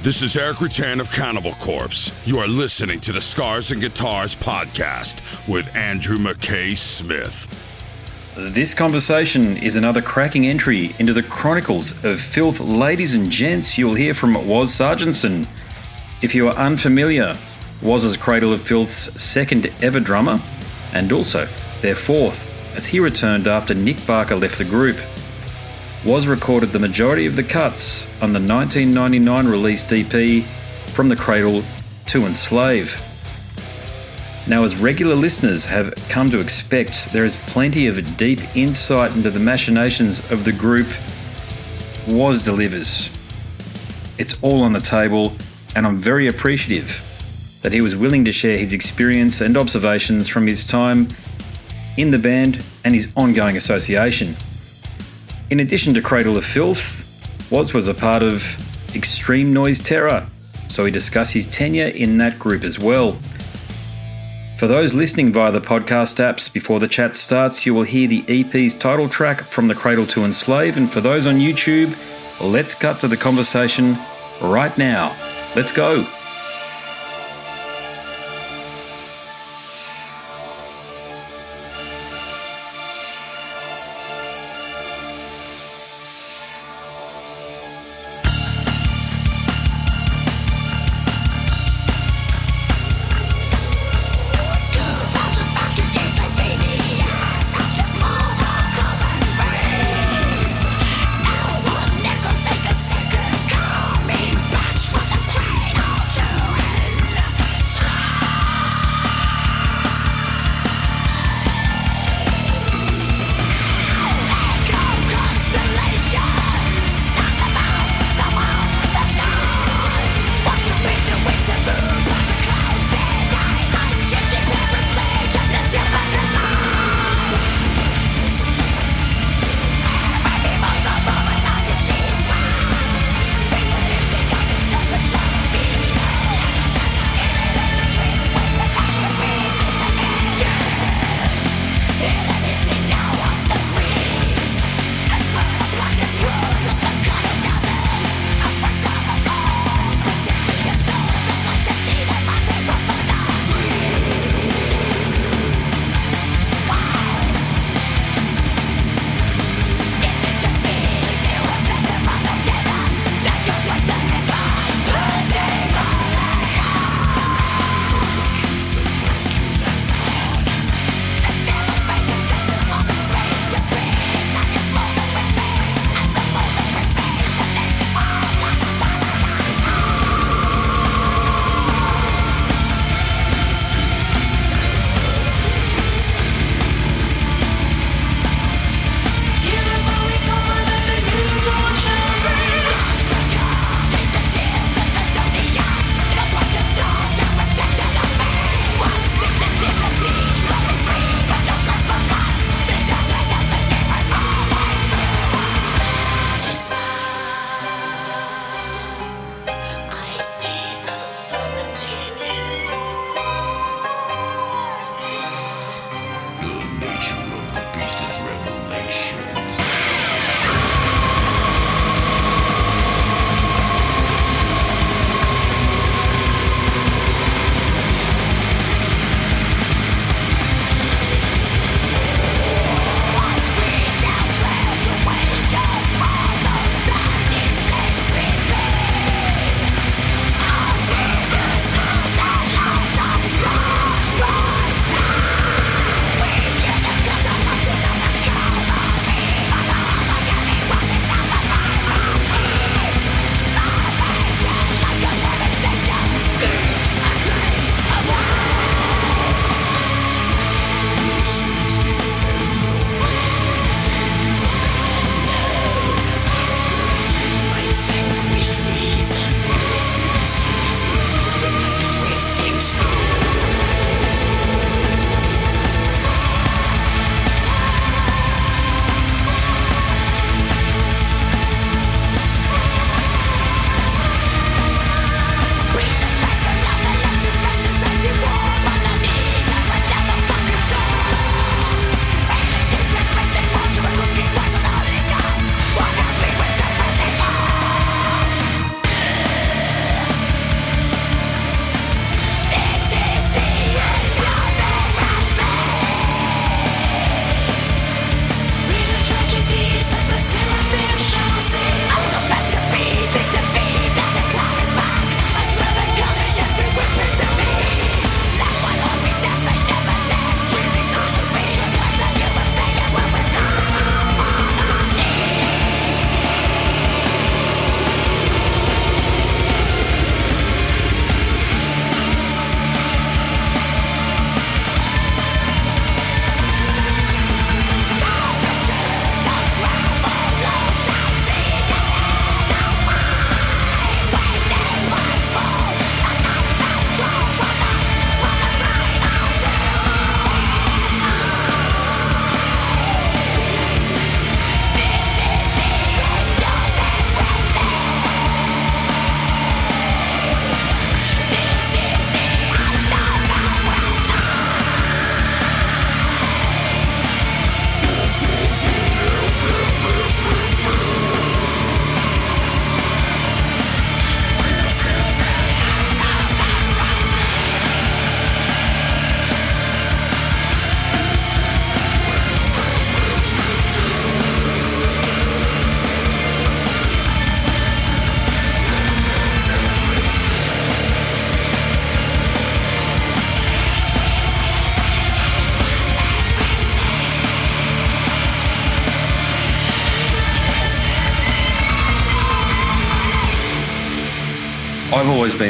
This is Erik Rutan of Cannibal Corpse. You are listening to the Scars and Guitars podcast with Andrew McKay Smith. This conversation is another cracking entry into the chronicles of filth. Ladies and gents, you'll hear from Waz Sarginson. If you are unfamiliar, Waz's Cradle of Filth's second ever drummer, and also their fourth, as he returned after Nick Barker left the group. Waz recorded the majority of the cuts on the 1999 released EP From the Cradle to Enslave. Now, as regular listeners have come to expect, there is plenty of deep insight into the machinations of the group. Was delivers. It's all on the table, and I'm very appreciative that he was willing to share his experience and observations from his time in the band and his ongoing association. In addition to Cradle of Filth, Waz was a part of Extreme Noise Terror, so we discuss his tenure in that group as well. For those listening via the podcast apps, before the chat starts, you will hear the EP's title track from the Cradle to Enslave, and for those on YouTube, let's cut to the conversation right now. Let's go.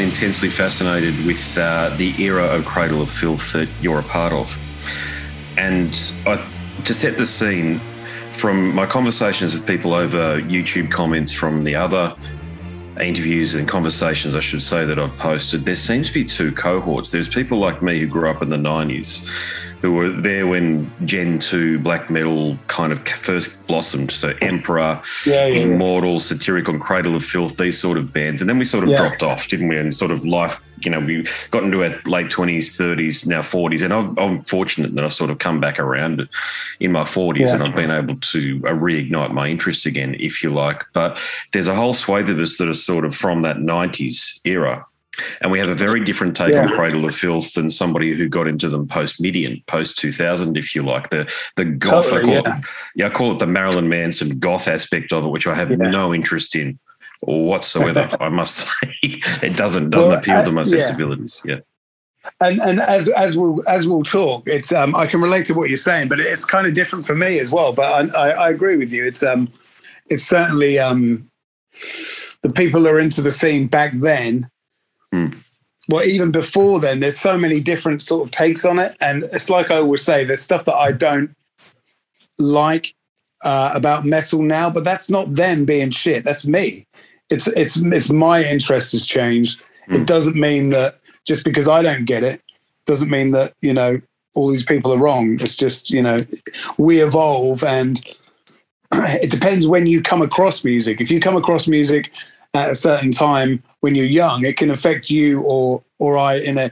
Intensely fascinated with uh, the era of Cradle of Filth that you're a part of. And I, to set the scene, from my conversations with people over YouTube comments from the other interviews and conversations, I should say, that I've posted, there seems to be two cohorts. There's people like me who grew up in the 90s who were there when Gen 2 black metal kind of first blossomed. So Emperor, yeah, yeah, Immortal, yeah. Satyricon, Cradle of Filth, these sort of bands. And then we sort of dropped off, didn't we? And sort of life, you know, we got into our late 20s, 30s, now 40s. And I'm, I'm fortunate that I've sort of come back around in my 40s and I've been able to uh, reignite my interest again, if you like. But there's a whole swathe of us that are sort of from that 90s era and we have a very different take yeah. on Cradle of Filth than somebody who got into them post Midian, post 2000, if you like. The the goth, totally, I call yeah. It, yeah, I call it the Marilyn Manson goth aspect of it, which I have yeah. no interest in whatsoever. I must say, it doesn't doesn't well, appeal to my sensibilities. Yeah. And and as as we'll as we'll talk, it's um I can relate to what you're saying, but it's kind of different for me as well. But I, I, I agree with you. It's um it's certainly um the people who are into the scene back then Mm. Well, even before then, there's so many different sort of takes on it, and it's like I always say, there's stuff that I don't like uh, about metal now, but that's not them being shit. That's me. It's it's it's my interest has changed. Mm. It doesn't mean that just because I don't get it doesn't mean that you know all these people are wrong. It's just you know we evolve, and it depends when you come across music. If you come across music at a certain time when you're young, it can affect you or or I in a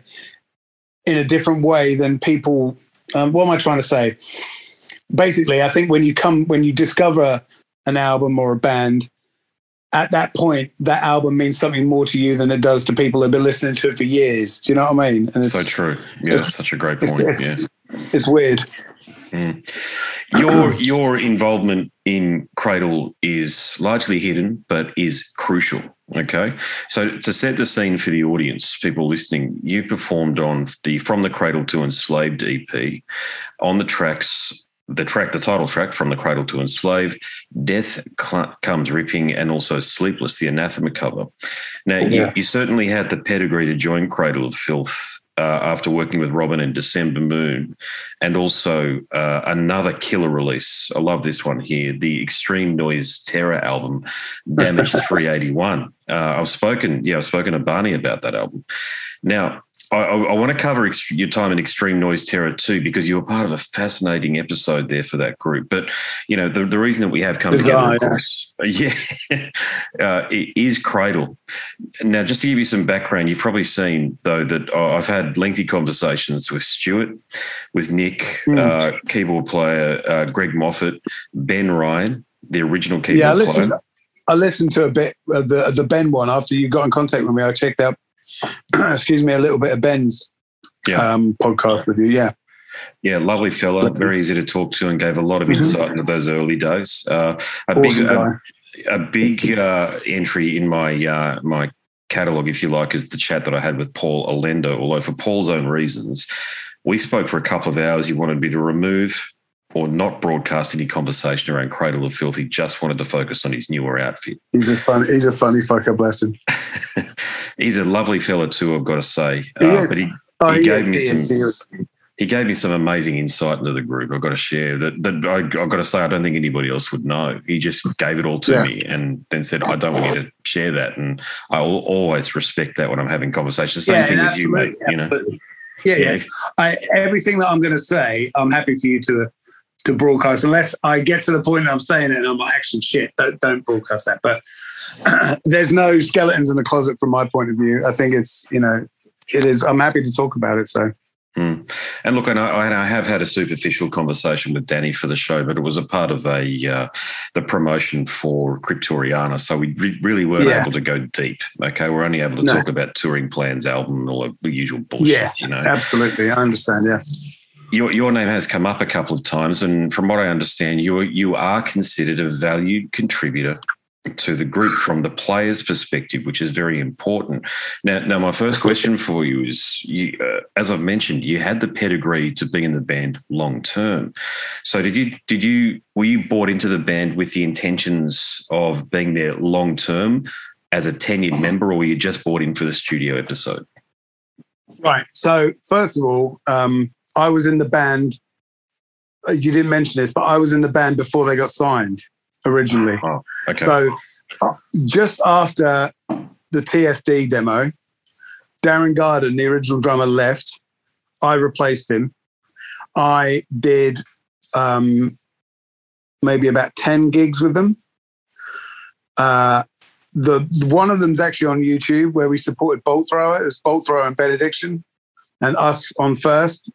in a different way than people. Um, what am I trying to say? Basically, I think when you come when you discover an album or a band, at that point, that album means something more to you than it does to people who've been listening to it for years. Do you know what I mean? And it's, so true. Yeah, it's, such a great point. It's, yeah. it's weird. Mm. Your your involvement in Cradle is largely hidden, but is crucial. Okay, so to set the scene for the audience, people listening, you performed on the From the Cradle to Enslaved EP on the tracks. The track, the title track, from the cradle to enslave, death Cl- comes ripping, and also sleepless, the anathema cover. Now, yeah. you, you certainly had the pedigree to join Cradle of Filth uh, after working with Robin in December Moon, and also uh, another killer release. I love this one here the Extreme Noise Terror album, Damage 381. Uh, I've spoken, yeah, I've spoken to Barney about that album. Now, I, I, want to cover your time in Extreme Noise Terror too, because you were part of a fascinating episode there for that group. But you know, the, the reason that we have come Design. together, of course, yeah, uh, is Cradle. Now, just to give you some background, you've probably seen though that I've had lengthy conversations with Stuart, with Nick, mm. uh, keyboard player uh, Greg Moffat, Ben Ryan, the original keyboard yeah, I listened, player. I listened to a bit of the the Ben one after you got in contact with me. I checked out excuse me, a little bit of Ben's yeah. um, podcast with you. Yeah. Yeah, lovely fella, very easy to talk to, and gave a lot of mm-hmm. insight into those early days. Uh, a, awesome big, a, a, big uh, entry in my uh, my catalog, if you like, is the chat that I had with Paul Allender. Although for Paul's own reasons, we spoke for a couple of hours. He wanted me to remove or not broadcast any conversation around Cradle of Filth. He just wanted to focus on his newer outfit. He's a fun, he's a funny fucker, bless him. he's a lovely fella too, I've got to say. Uh, but he, oh, he, he gave is, me he some. Is, he gave me some amazing insight into the group. I've got to share that. That I, have got to say, I don't think anybody else would know. He just gave it all to yeah. me, and then said, "I don't want you to share that." And I will always respect that when I'm having conversations. Same yeah, thing as you, mate. You know. Yeah, yeah. yeah. I, everything that I'm going to say, I'm happy for you to to broadcast unless I get to the point that I'm saying it and I'm like, actually, shit, don't, don't broadcast that. But there's no skeletons in the closet from my point of view. I think it's, you know, it is, I'm happy to talk about it. So. Mm. And look, and I, I, have had a superficial conversation with Danny for the show, but it was a part of a uh, the promotion for Cryptoriana, so we re- really weren't yeah. able to go deep. Okay, we're only able to no. talk about touring plans, album, all the usual bullshit. Yeah, you know, absolutely, I understand. Yeah your your name has come up a couple of times, and from what I understand, you you are considered a valued contributor to the group from the player's perspective, which is very important. Now, now my first question for you is: you, uh, as I've mentioned, you had the pedigree to be in the band long term. So, did you did you were you bought into the band with the intentions of being there long term? as a tenured member, or were you just bought in for the studio episode? Right. So first of all, um, I was in the band. uh, You didn't mention this, but I was in the band before they got signed originally. Oh, okay. So uh, just after the TFD demo, Darren Gardner, the original drummer, left. I replaced him. I did um, maybe about 10 gigs with them. Uh, the one of them's actually on YouTube where we supported Bolt Thrower. It was Bolt Thrower and Benediction, and us on first,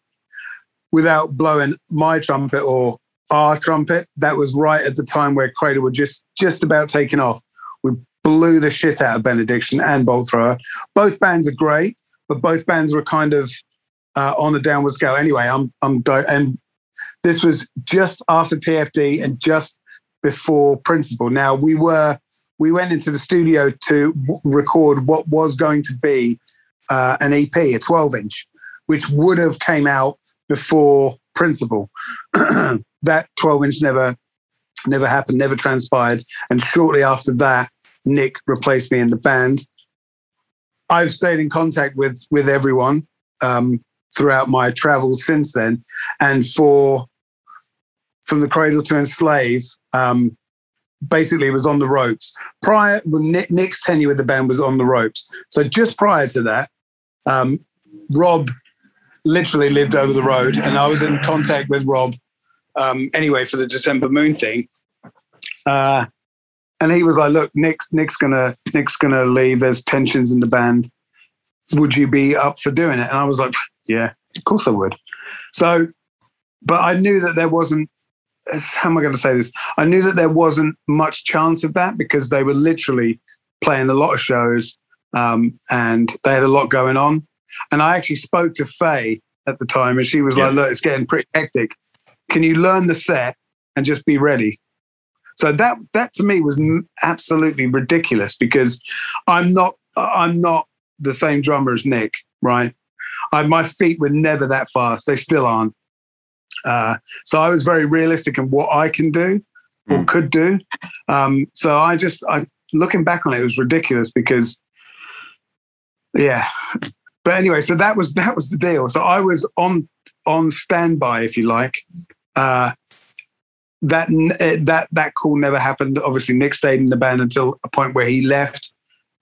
without blowing my trumpet or our trumpet. That was right at the time where Cradle were just just about taking off. We blew the shit out of Benediction and Bolt Thrower. Both bands are great, but both bands were kind of uh, on a downward scale. Anyway, I'm I'm di- and this was just after TFD and just before Principle. Now we were we went into the studio to w- record what was going to be uh, an EP, a 12 inch, which would have came out before Principle. that 12 inch never never happened, never transpired, and shortly after that, Nick replaced me in the band. I've stayed in contact with with everyone um, throughout my travels since then, and for from the cradle to enslave, um, basically was on the ropes. Prior, Nick, Nick's tenure with the band was on the ropes. So just prior to that, um, Rob literally lived over the road, and I was in contact with Rob um, anyway for the December Moon thing. Uh, and he was like, "Look, Nick's Nick's gonna Nick's gonna leave. There's tensions in the band. Would you be up for doing it?" And I was like, "Yeah, of course I would." So, but I knew that there wasn't. How am I going to say this? I knew that there wasn't much chance of that because they were literally playing a lot of shows um, and they had a lot going on. And I actually spoke to Faye at the time, and she was Yeah. like, "Look, it's getting pretty hectic. Can you learn the set and just be ready?" So that that to me was absolutely ridiculous because I'm not I'm not the same drummer as Nick, right? I, my feet were never that fast; they still aren't. Uh, so I was very realistic in what I can do or Mm. could do. Um, so I just, I looking back on it, it was ridiculous because, yeah. But anyway, so that was that was the deal. So I was on on standby, if you like. Uh, that eh, that that call never happened. Obviously, Nick stayed in the band until a point where he left,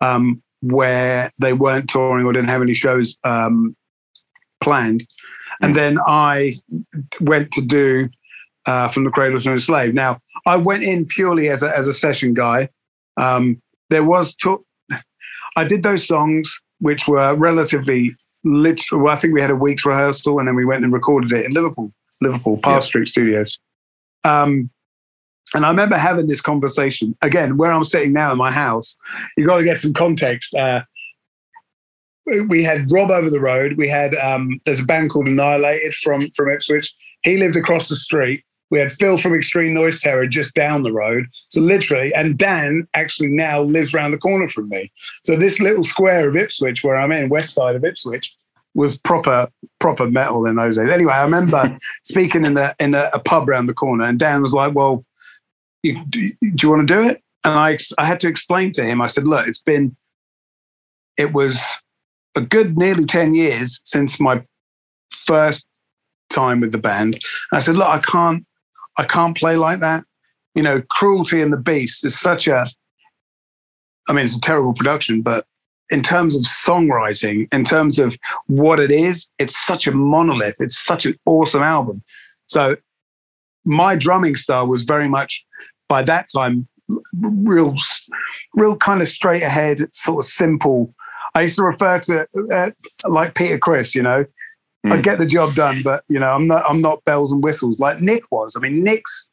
um, where they weren't touring or didn't have any shows um, planned. And then I went to do uh, from the cradle to the slave. Now I went in purely as a as a session guy. Um, there was to- I did those songs which were relatively literal. Well, I think we had a week's rehearsal and then we went and recorded it in Liverpool, Liverpool Parr Yeah. Street Studios. Um, and I remember having this conversation again where I'm sitting now in my house. You've got to get some context. Uh, we- had Rob over the road. We had um, there's a band called Annihilated from from Ipswich. He lived across the street. We had Phil from Extreme Noise Terror just down the road. So literally, and Dan actually now lives around the corner from me. So this little square of Ipswich, where I'm in, west side of Ipswich, was proper proper metal in those days. Anyway, I remember speaking in the in a, a pub around the corner, and Dan was like, "Well, you, do, do you want to do it?" And I I had to explain to him. I said, "Look, it's been it was a good nearly ten years since my first time with the band." I said, "Look, I can't I can't play like that. You know, Cruelty and the Beast is such a I mean, it's a terrible production, but in terms of songwriting, in terms of what it is, it's such a monolith. It's such an awesome album. So my drumming style was very much by that time real, real kind of straight ahead, sort of simple. I used to refer to uh, like Peter Criss, you know, I Mm. get the job done, but you know, I'm not, I'm not bells and whistles like Nick was. I mean, Nick's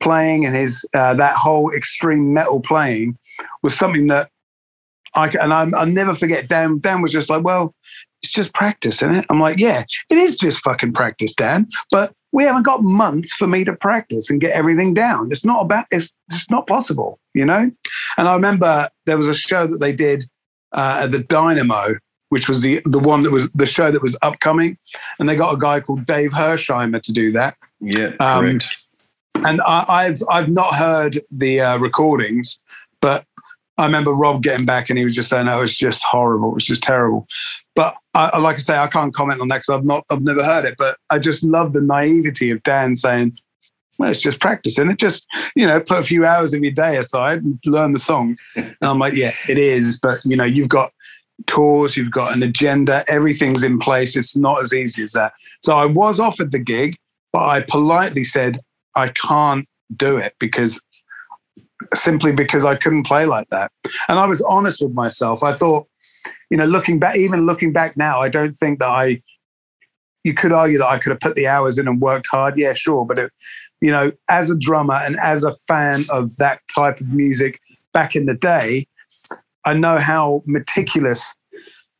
playing and his uh, that whole extreme metal playing was something that I and I'm, I'll never forget. Dan Dan was just like, well, it's just practice, isn't it? I'm like, yeah, it is just fucking practice, Dan. But we haven't got months for me to practice and get everything down. It's not about. It's just not possible, you know. And I remember there was a show that they did uh, at the Dynamo, which was the the one that was the show that was upcoming, and they got a guy called Dave Hirschheimer to do that Yeah, Um, correct. and I, I've I've not heard the uh, recordings, but I remember Rob getting back and he was just saying, "Oh, it was just horrible. It was just terrible." But I, like I say, I can't comment on that because I've not, I've never heard it. But I just love the naivety of Dan saying, "Well, it's just practicing. It just, you know, put a few hours of your day aside and learn the songs." and I'm like, "Yeah, it is." But you know, you've got tours, you've got an agenda, everything's in place. It's not as easy as that. So I was offered the gig, but I politely said, I can't do it because simply because I couldn't play like that. And I was honest with myself. I thought, you know, looking back, even looking back now, I don't think that I, you could argue that I could have put the hours in and worked hard. Yeah, sure. But, it, you know, as a drummer and as a fan of that type of music back in the day, I know how meticulous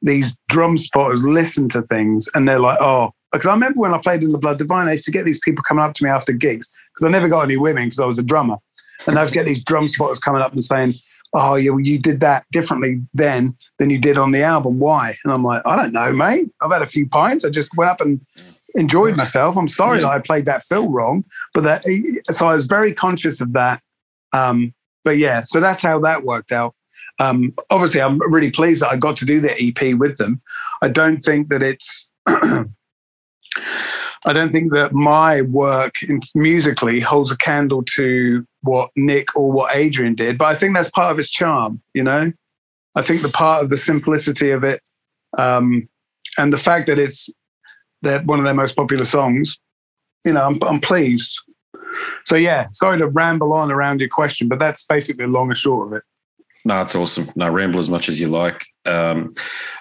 these drum spotters listen to things and they're like, oh, because I remember when I played in the Blood Divine, I used to get these people coming up to me after gigs because I never got any women because I was a drummer. And I'd get these drum spotters coming up and saying, Oh, yeah, you did that differently then than you did on the album. Why? And I'm like, I don't know, mate. I've had a few pints. I just went up and enjoyed myself. I'm sorry yeah. that I played that fill wrong. But that, so I was very conscious of that. Um, but yeah, so that's how that worked out. Um, obviously, I'm really pleased that I got to do the EP with them. I don't think that it's I don't think that my work musically holds a candle to what Nick or what Adrian did, but I think that's part of its charm. You know, I think the part of the simplicity of it, um, and the fact that it's that one of their most popular songs. You know, I'm, I'm pleased. So yeah, sorry to ramble on around your question, but that's basically long and short of it. No, it's awesome. No, ramble as much as you like. Um,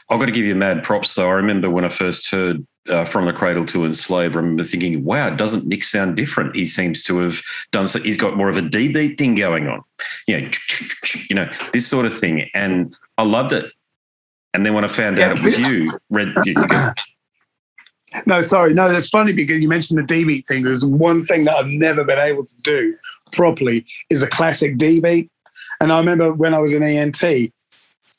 I've got to give you mad props. So I remember when I first heard uh, from the cradle to enslave. I remember thinking, wow, doesn't Nick sound different? He seems to have done so. He's got more of a D beat thing going on, you know, you know, this sort of thing. And I loved it. And then when I found out it was you, read. You, no, sorry, no, that's funny because you mentioned the D beat thing. There's one thing that I've never been able to do properly is a classic D beat. And I remember when I was in ENT,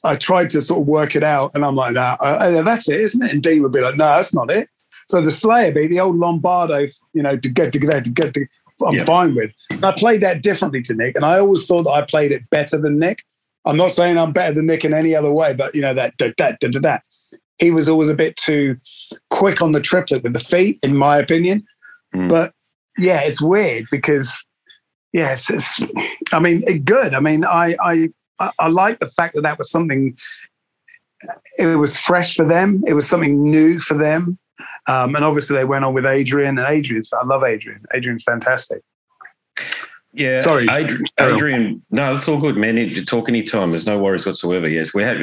I tried to sort of work it out, and I'm like, uh, that's it, isn't it? And Dean would be like, no, that's not it. So the Slayer beat, the old Lombardo, you know, to get to get to get to, I'm yeah. fine with. And I played that differently to Nick, and I always thought that I played it better than Nick. I'm not saying I'm better than Nick in any other way, but you know that that that that. that. He was always a bit too quick on the triplet with the feet, in my opinion. Mm. But yeah, it's weird because yeah, it's, I mean, good. I mean, I I I, I like the fact that that was something. It was fresh for them. It was something new for them. Um, and obviously, they went on with Adrian, and Adrian's. I love Adrian. Adrian's fantastic. Yeah, sorry, Adrian. Adrian no, it's all good, man. Talk anytime. There's no worries whatsoever. Yes, we have.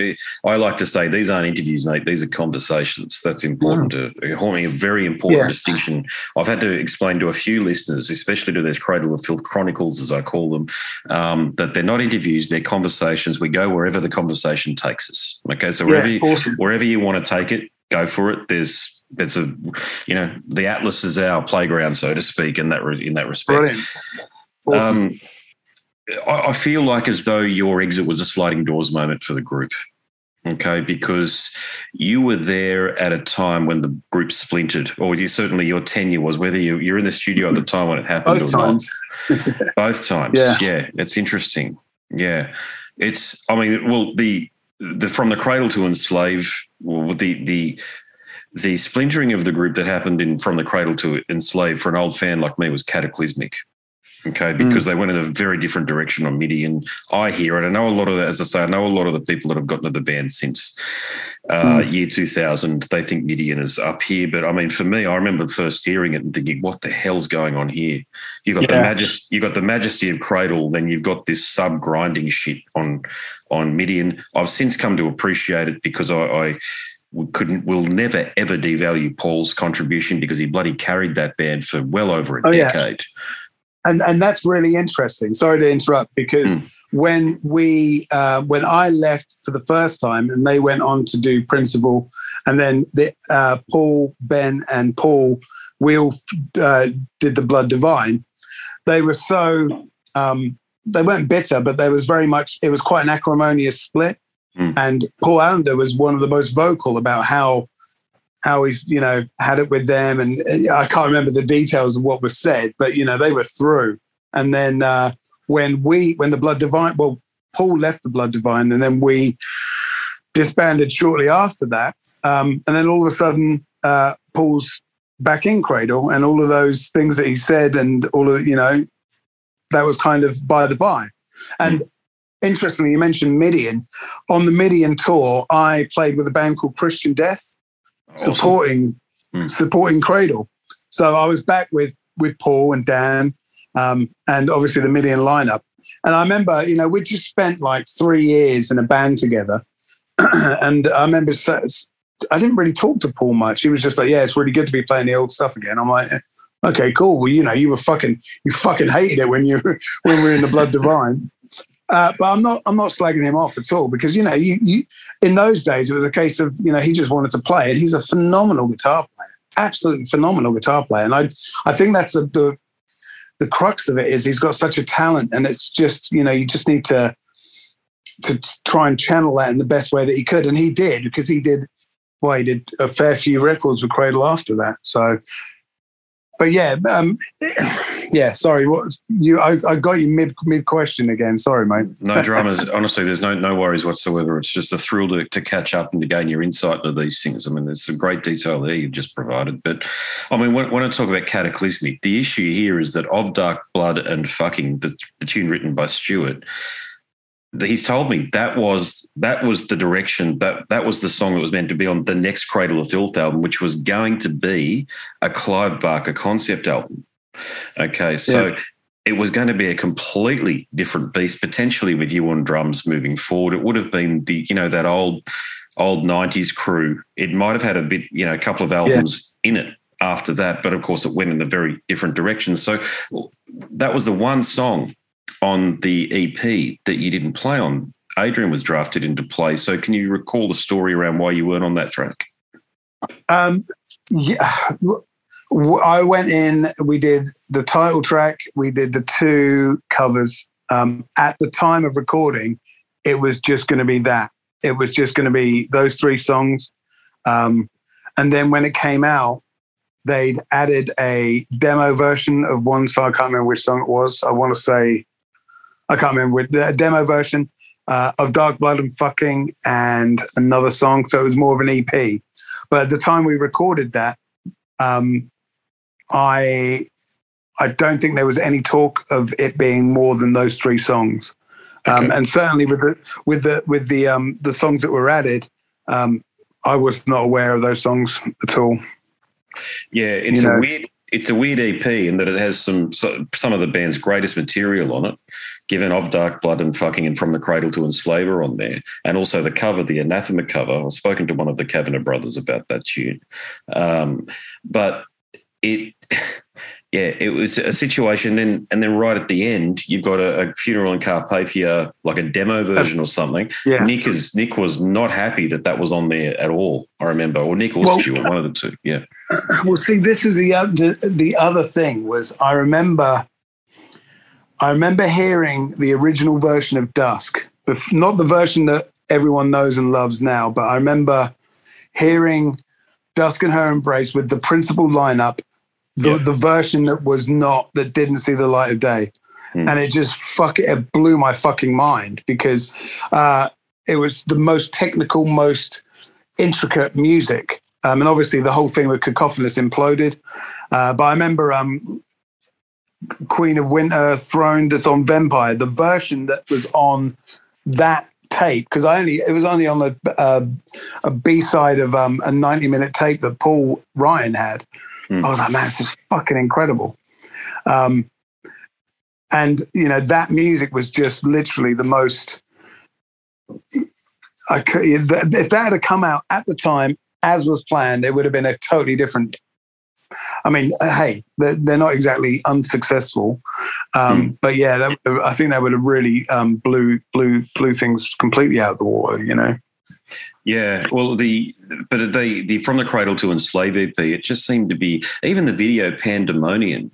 I like to say these aren't interviews, mate. These are conversations. That's important to a very important yeah. distinction. I've had to explain to a few listeners, especially to those Cradle of Filth Chronicles, as I call them, um, that they're not interviews. They're conversations. We go wherever the conversation takes us. Okay, so wherever yeah, awesome. you, wherever you want to take it, go for it. There's it's a you know the atlas is our playground so to speak in that in that respect Brilliant. Awesome. Um, I, I feel like as though your exit was a sliding doors moment for the group. Okay, because you were there at a time when the group splintered, or you, certainly your tenure was. Whether you, you're in the studio at the time when it happened Both or times. not, both times. Yeah. yeah, it's interesting. Yeah, it's. I mean, well, the the from the cradle to enslave, well, the the the splintering of the group that happened in from the cradle to enslave for an old fan like me was cataclysmic okay, because mm. they went in a very different direction on Midian. And I hear it. I know a lot of that, as I say, I know a lot of the people that have gotten to the band since uh, mm. year 2000, they think Midian is up here. But I mean, for me, I remember first hearing it and thinking, what the hell's going on here? You got yeah. the majesty, you got the majesty of Cradle, then you've got this sub grinding shit on on Midian. I've since come to appreciate it because I, I we couldn't will never ever devalue Paul's contribution because he bloody carried that band for well over a oh, decade. Yeah and and that's really interesting. Sorry to interrupt because mm. when we uh, when I left for the first time and they went on to do Principle, and then the, uh, Paul, Ben, and Paul, we all uh, did the Blood Divine. They were so um, they weren't bitter, but there was very much it was quite an acrimonious split. Mm. And Paul Allender was one of the most vocal about how how he's you know had it with them, and I can't remember the details of what was said, but you know they were through. And then uh, when we when the Blood Divine, well, Paul left the Blood Divine, and then we disbanded shortly after that. Um, and then all of a sudden, uh, Paul's back in Cradle, and all of those things that he said, and all of you know, that was kind of by the by. And mm. interestingly, you mentioned Midian. On the Midian tour, I played with a band called Christian Death, awesome. supporting mm. supporting Cradle. So I was back with with Paul and Dan, um, and obviously the Midian lineup. And I remember, you know, we just spent like three years in a band together. and I remember I didn't really talk to Paul much. He was just like, "Yeah, it's really good to be playing the old stuff again." I'm like, "Okay, cool. Well, you know, you were fucking, you fucking hated it when you when we were in the Blood Divine." Uh, but I'm not I'm not slagging him off at all because you know you, you in those days it was a case of you know he just wanted to play and he's a phenomenal guitar player, absolutely phenomenal guitar player, and I I think that's the, the the crux of it is he's got such a talent and it's just you know you just need to to try and channel that in the best way that he could. And he did because he did well he did a fair few records with cradle after that. So but yeah um, yeah, sorry. What you? I, I got you mid mid question again. Sorry, mate. no dramas. Honestly, there's no no worries whatsoever. It's just a thrill to, to catch up and to gain your insight into these things. I mean, there's some great detail there you've just provided. But I mean, when, when I talk about cataclysmic, the issue here is that of dark blood and fucking the, the tune written by Stuart he's told me that was that was the direction that that was the song that was meant to be on the next Cradle of Filth album, which was going to be a Clive Barker concept album. Okay, so yeah. it was going to be a completely different beast, potentially with you on drums moving forward. It would have been the you know that old old '90s crew. It might have had a bit you know a couple of albums yeah. in it after that, but of course it went in a very different direction. So that was the one song on the EP that you didn't play on. Adrian was drafted into play. So can you recall the story around why you weren't on that track? Um, yeah, I went in, we did the title track, we did the two covers. Um, at the time of recording, it was just going to be that. It was just going to be those three songs. Um, and then when it came out, they'd added a demo version of one song. I can't remember which song it was. I want to say, I can't remember the demo version uh, of Dark Blood and Fucking and another song. So it was more of an EP. But at the time we recorded that, um, I I don't think there was any talk of it being more than those three songs. Um, and certainly with the with the with the um, the songs that were added, um, I was not aware of those songs at all. Yeah, it's you know? a weird it's a weird EP in that it has some some of the band's greatest material on it, given of Dark Blood and Fucking and From the Cradle to Enslaver on there, and also the cover, the Anathema cover. I've spoken to one of the Cavanagh brothers about that tune, um, but it yeah it was a situation. Then and then right at the end you've got a, a funeral in carpathia like a demo version or something. Yeah. nick is nick was not happy that that was on there at all i remember. Or nick or well, stuart one of the two. Yeah. Well see this is the, the the other thing was i remember i remember hearing the original version of dusk not the version that everyone knows and loves now but i remember hearing dusk and her embrace with the Principle lineup the, yeah. the version that was not that didn't see the light of day mm. and it just fuck it blew my fucking mind because uh, it was the most technical most intricate music um, and obviously the whole thing with cacophonous imploded uh, but i remember um, queen of winter throne that's on Vempire the version that was on that tape because I only it was only on a a, a B side of um, a ninety minute tape that Paul Ryan had. Mm. I was like, man, this is fucking incredible. Um, and you know that music was just literally the most. I could, if that had come out at the time as was planned, it would have been a totally different. I mean, uh, hey, they're, they're not exactly unsuccessful, um, mm. but yeah, that, I think that would have really um, blew blew blew things completely out of the water. You know. Yeah, well, the but they the from the cradle to enslave EP, it just seemed to be even the video PanDaemonAeon.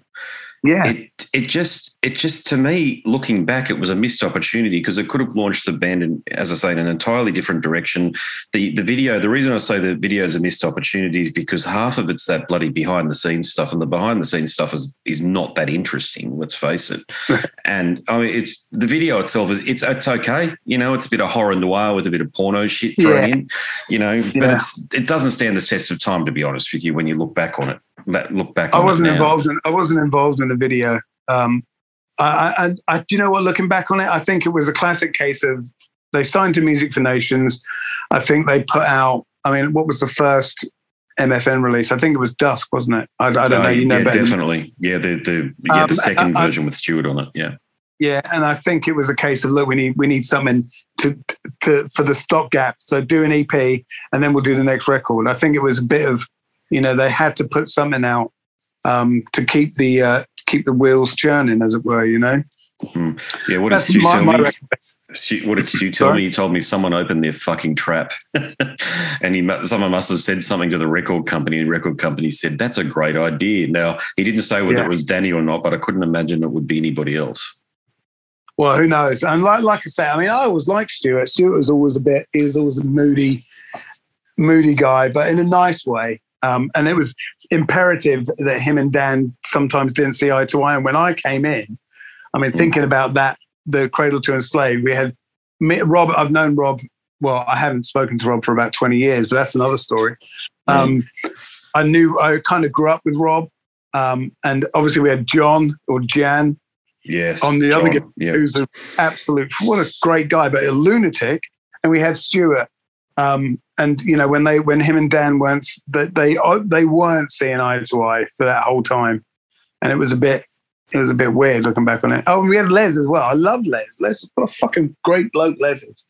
Yeah. It it just it just to me looking back it was a missed opportunity because it could have launched the band in as I say in an entirely different direction. The the video the reason I say the video is a missed opportunity is because half of it's that bloody behind the scenes stuff and the behind the scenes stuff is is not that interesting. Let's face it. and I mean it's the video itself is it's it's okay. You know it's a bit of horror noir with a bit of porno shit thrown Yeah. in. You know, but Yeah. it's it doesn't stand the test of time to be honest with you when you look back on it. That look back. I wasn't involved in I wasn't involved in the video. Um, I, I, I, do you know what? Looking back on it, I think it was a classic case of they signed to Music for Nations. I think they put out. I mean, what was the first MFN release? I think it was Dusk, wasn't it? I, I don't Oh, know. You know yeah, definitely. Yeah, the the yeah Um, the second I- I- version with Stuart on it. Yeah. Yeah, and I think it was a case of look, we need we need something to to for the stopgap. So do an EP, and then we'll do the next record. I think it was a bit of, you know, they had to put something out um, to keep the uh, keep the wheels churning, as it were. You know, Yeah. What did that's Stu my, tell me? Stu, what did Stu tell me? He told me someone opened their fucking trap, and he someone must have said something to the record company. And the record company said that's a great idea. Now he didn't say whether Yeah. it was Danny or not, but I couldn't imagine it would be anybody else. Well, who knows? And like like I say, I mean, I always liked Stuart. Stuart was always a bit. He was always a moody, moody guy, but in a nice way. Um, and it was imperative that him and Dan sometimes didn't see eye to eye. And when I came in, I mean, thinking about that, the Cradle to Enslave, we had me, Rob. I've known Rob. Well, I haven't spoken to Rob for about twenty years, but that's another story. Um, I knew I kind of grew up with Rob, um, and obviously we had John or Jan, Yes. On the other John, guy, yeah. who's an absolute what a great guy, but a lunatic. And we had Stuart. Um, and you know when they when him and Dan weren't that they oh, they weren't seeing eye to eye for that whole time, and it was a bit it was a bit weird looking back on it. Oh, we had Les as well. I love Les. Les, what a fucking great bloke Les is.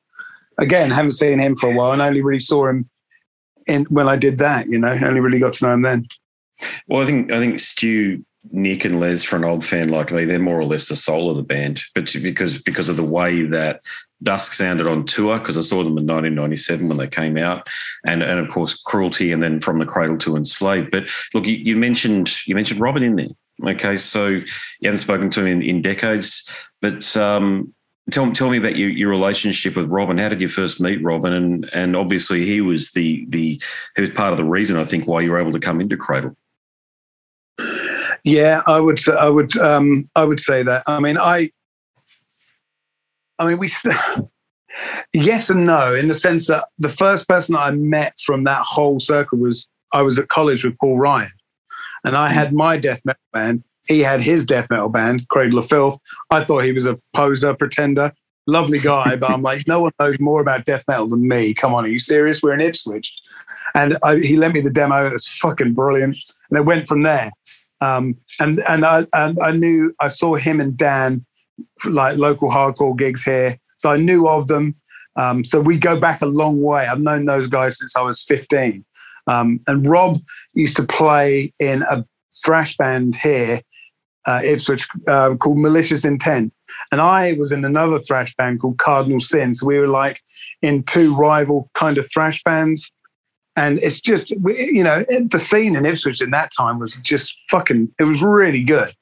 Again, haven't seen him for a while, and only really saw him in when I did that. You know, only really got to know him then. Well, I think I think Stu, Nick, and Les, for an old fan like me, they're more or less the soul of the band. But because because of the way that Dusk sounded on tour, because I saw them in 1997 when they came out, and and of course Cruelty, and then From the Cradle to Enslave. But look, you, you mentioned you mentioned Robin in there. Okay, so you haven't spoken to him in, in decades, but um, tell tell me about your, your relationship with Robin. How did you first meet Robin? And and obviously he was the the he was part of the reason I think why you were able to come into Cradle. Yeah, I would. I would. Um, I would say that. I mean, I. I mean, we. st- Yes and no, in the sense that the first person I met from that whole circle was I was at college with Paul Ryan, and I had my death metal band. He had his death metal band, Cradle of Filth. I thought he was a poser, pretender, lovely guy, but I'm like, no one knows more about death metal than me. Come on, are you serious? We're in Ipswich, and I, he lent me the demo. It was fucking brilliant, and it went from there. Um, and and I and I knew I saw him and Dan like local hardcore gigs here, so I knew of them. Um, so we go back a long way. I've known those guys since I was 15. Um, and Rob used to play in a thrash band here, uh, Ipswich, uh, called Malicious Intent. And I was in another thrash band called Cardinal Sin. So we were like in two rival kind of thrash bands. And it's just, you know, the scene in Ipswich in that time was just fucking, it was really good,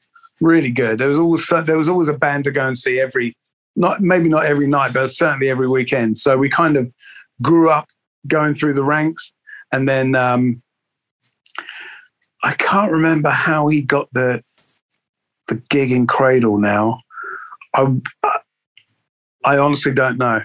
really good. There was always, there was always a band to go and see every, not maybe not every night, but certainly every weekend. So we kind of grew up going through the ranks. And then um, I can't remember how he got the the gig in Cradle now. I, I honestly don't know.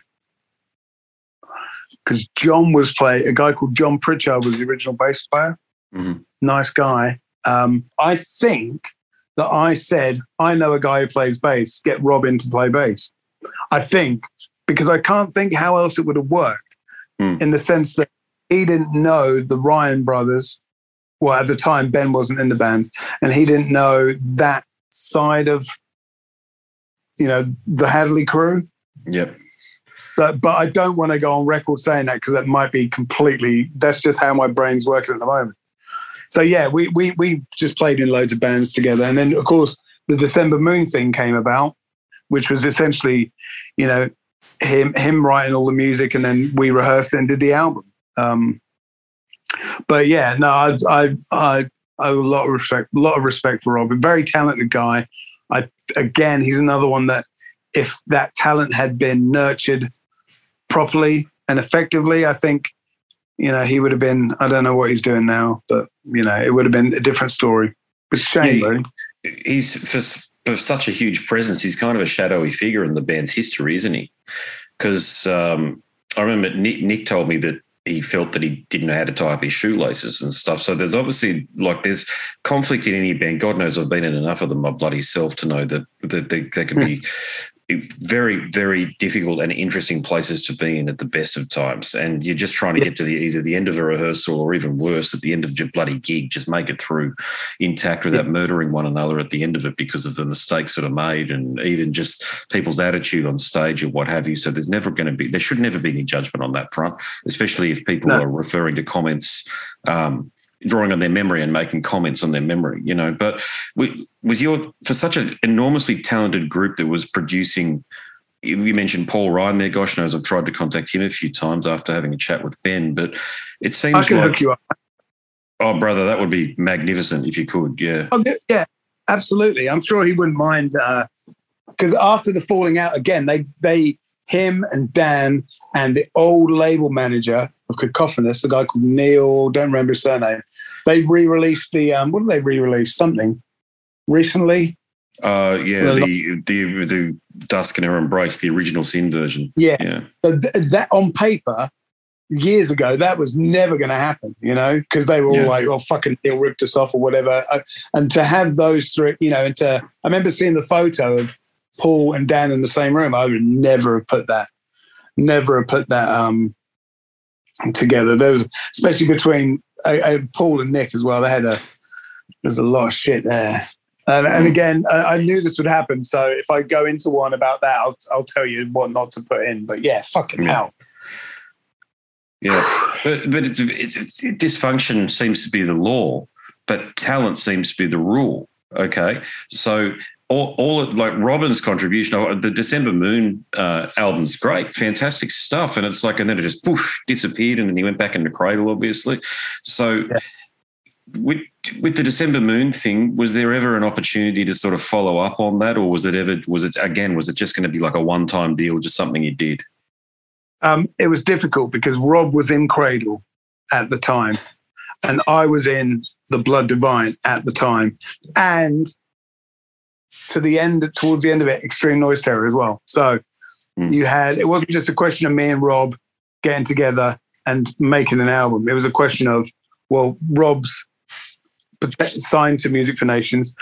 Because John was playing, a guy called John Pritchard was the original bass player. Mhm. Nice guy. Um, I think that I said, I know a guy who plays bass, get Robin to play bass. I think, because I can't think how else it would have worked Hmm. in the sense that he didn't know the Ryan brothers. Well, at the time, Ben wasn't in the band, and he didn't know that side of, you know, the Hadleigh crew. Yep. So, but I don't want to go on record saying that because that might be completely. That's just how my brain's working at the moment. So yeah, we we we just played in loads of bands together, and then of course the December Moon thing came about, which was essentially, you know, him him writing all the music, and then we rehearsed and did the album. Um, but yeah, no, I I I a lot of respect, a lot of respect for Rob. A very talented guy. I again, he's another one that if that talent had been nurtured properly and effectively, I think you know he would have been. I don't know what he's doing now, but you know it would have been a different story. It's a shame, yeah, really. He's for, for such a huge presence. He's kind of a shadowy figure in the band's history, isn't he? Because um, I remember Nick, Nick told me that he felt that he didn't know how to tie up his shoelaces and stuff. So there's obviously like there's conflict in any band. God knows I've been in enough of them my bloody self to know that that they, they can be very, very difficult and interesting places to be in at the best of times. And you're just trying to get to the either the end of a rehearsal or even worse, at the end of your bloody gig, just make it through intact without murdering one another at the end of it because of the mistakes that are made and even just people's attitude on stage or what have you. So there's never going to be, there should never be any judgment on that front, especially if people no. are referring to comments um, drawing on their memory and making comments on their memory, you know. But with your for such an enormously talented group that was producing, you mentioned Paul Ryan there. Gosh knows I've tried to contact him a few times after having a chat with Ben, but it seems I can like, hook you up. Oh, brother, that would be magnificent if you could. Yeah. Oh, yeah, absolutely. I'm sure he wouldn't mind because uh, after the falling out again, they they him and Dan and the old label manager of Cacophonous, the guy called Neil, don't remember his surname. They re-released the um, what did they re-release? Something recently. Uh, yeah, the, the the Dusk and Her Embrace, the original Sin version. Yeah, yeah. So th- that on paper, years ago, that was never going to happen. You know, because they were all yeah. like, "Oh, fucking Neil ripped us off" or whatever. Uh, and to have those three, you know, and to I remember seeing the photo of Paul and Dan in the same room. I would never have put that, never have put that um together. There was, especially between uh, uh, Paul and Nick as well. They had a there's a lot of shit there. And, and again, I, I, knew this would happen. So if I go into one about that, I'll, I'll tell you what not to put in. But yeah, fucking yeah. hell. Yeah, but but it, it, it, dysfunction seems to be the law, but talent seems to be the rule. Okay, so all, all of, like Robin's contribution, the December Moon uh, album's great, fantastic stuff, and it's like, and then it just poof disappeared, and then he went back into Cradle, obviously. So, yeah. with with the December Moon thing, was there ever an opportunity to sort of follow up on that, or was it ever was it again was it just going to be like a one time deal, just something he did? Um, it was difficult because Rob was in Cradle at the time, and I was in the Blood Divine at the time, and to the end, towards the end of it, Extreme Noise Terror as well. So mm. you had, it wasn't just a question of me and Rob getting together and making an album. It was a question of, well, Rob's signed to Music for Nations.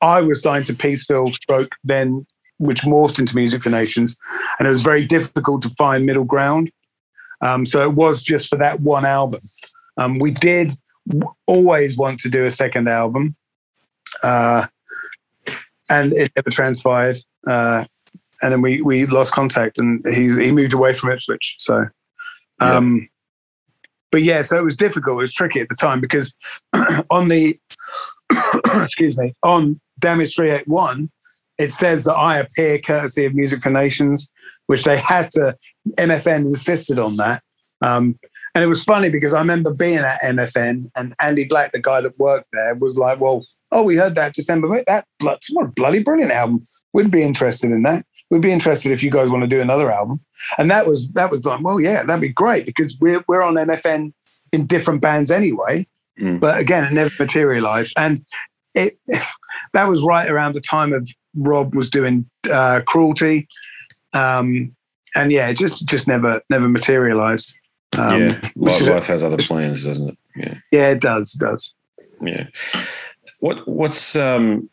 I was signed to Peaceville Stroke, then which morphed into Music for Nations. And it was very difficult to find middle ground. Um, so it was just for that one album. Um, we did always want to do a second album. Uh, and it never transpired. Uh, and then we we lost contact, and he he moved away from Ipswich. So, um, yeah. but yeah, so it was difficult. It was tricky at the time because on the excuse me on Damage Three Eight One, it says that I appear courtesy of Music for Nations, which they had to. MFN insisted on that. Um, and it was funny because I remember being at MFN and Andy Black, the guy that worked there, was like, "Well, oh, we heard that December. That what a bloody brilliant album. We'd be interested in that. We'd be interested if you guys want to do another album. And that was that was like, well, yeah, that'd be great because we're we're on MFN in different bands anyway. Mm. But again, it never materialized. And it that was right around the time of Rob was doing uh, Cruelty. Um, and yeah, it just just never never materialized. Um, yeah, life, life has other plans, doesn't it? Yeah, yeah, it does. It does. Yeah. What what's um,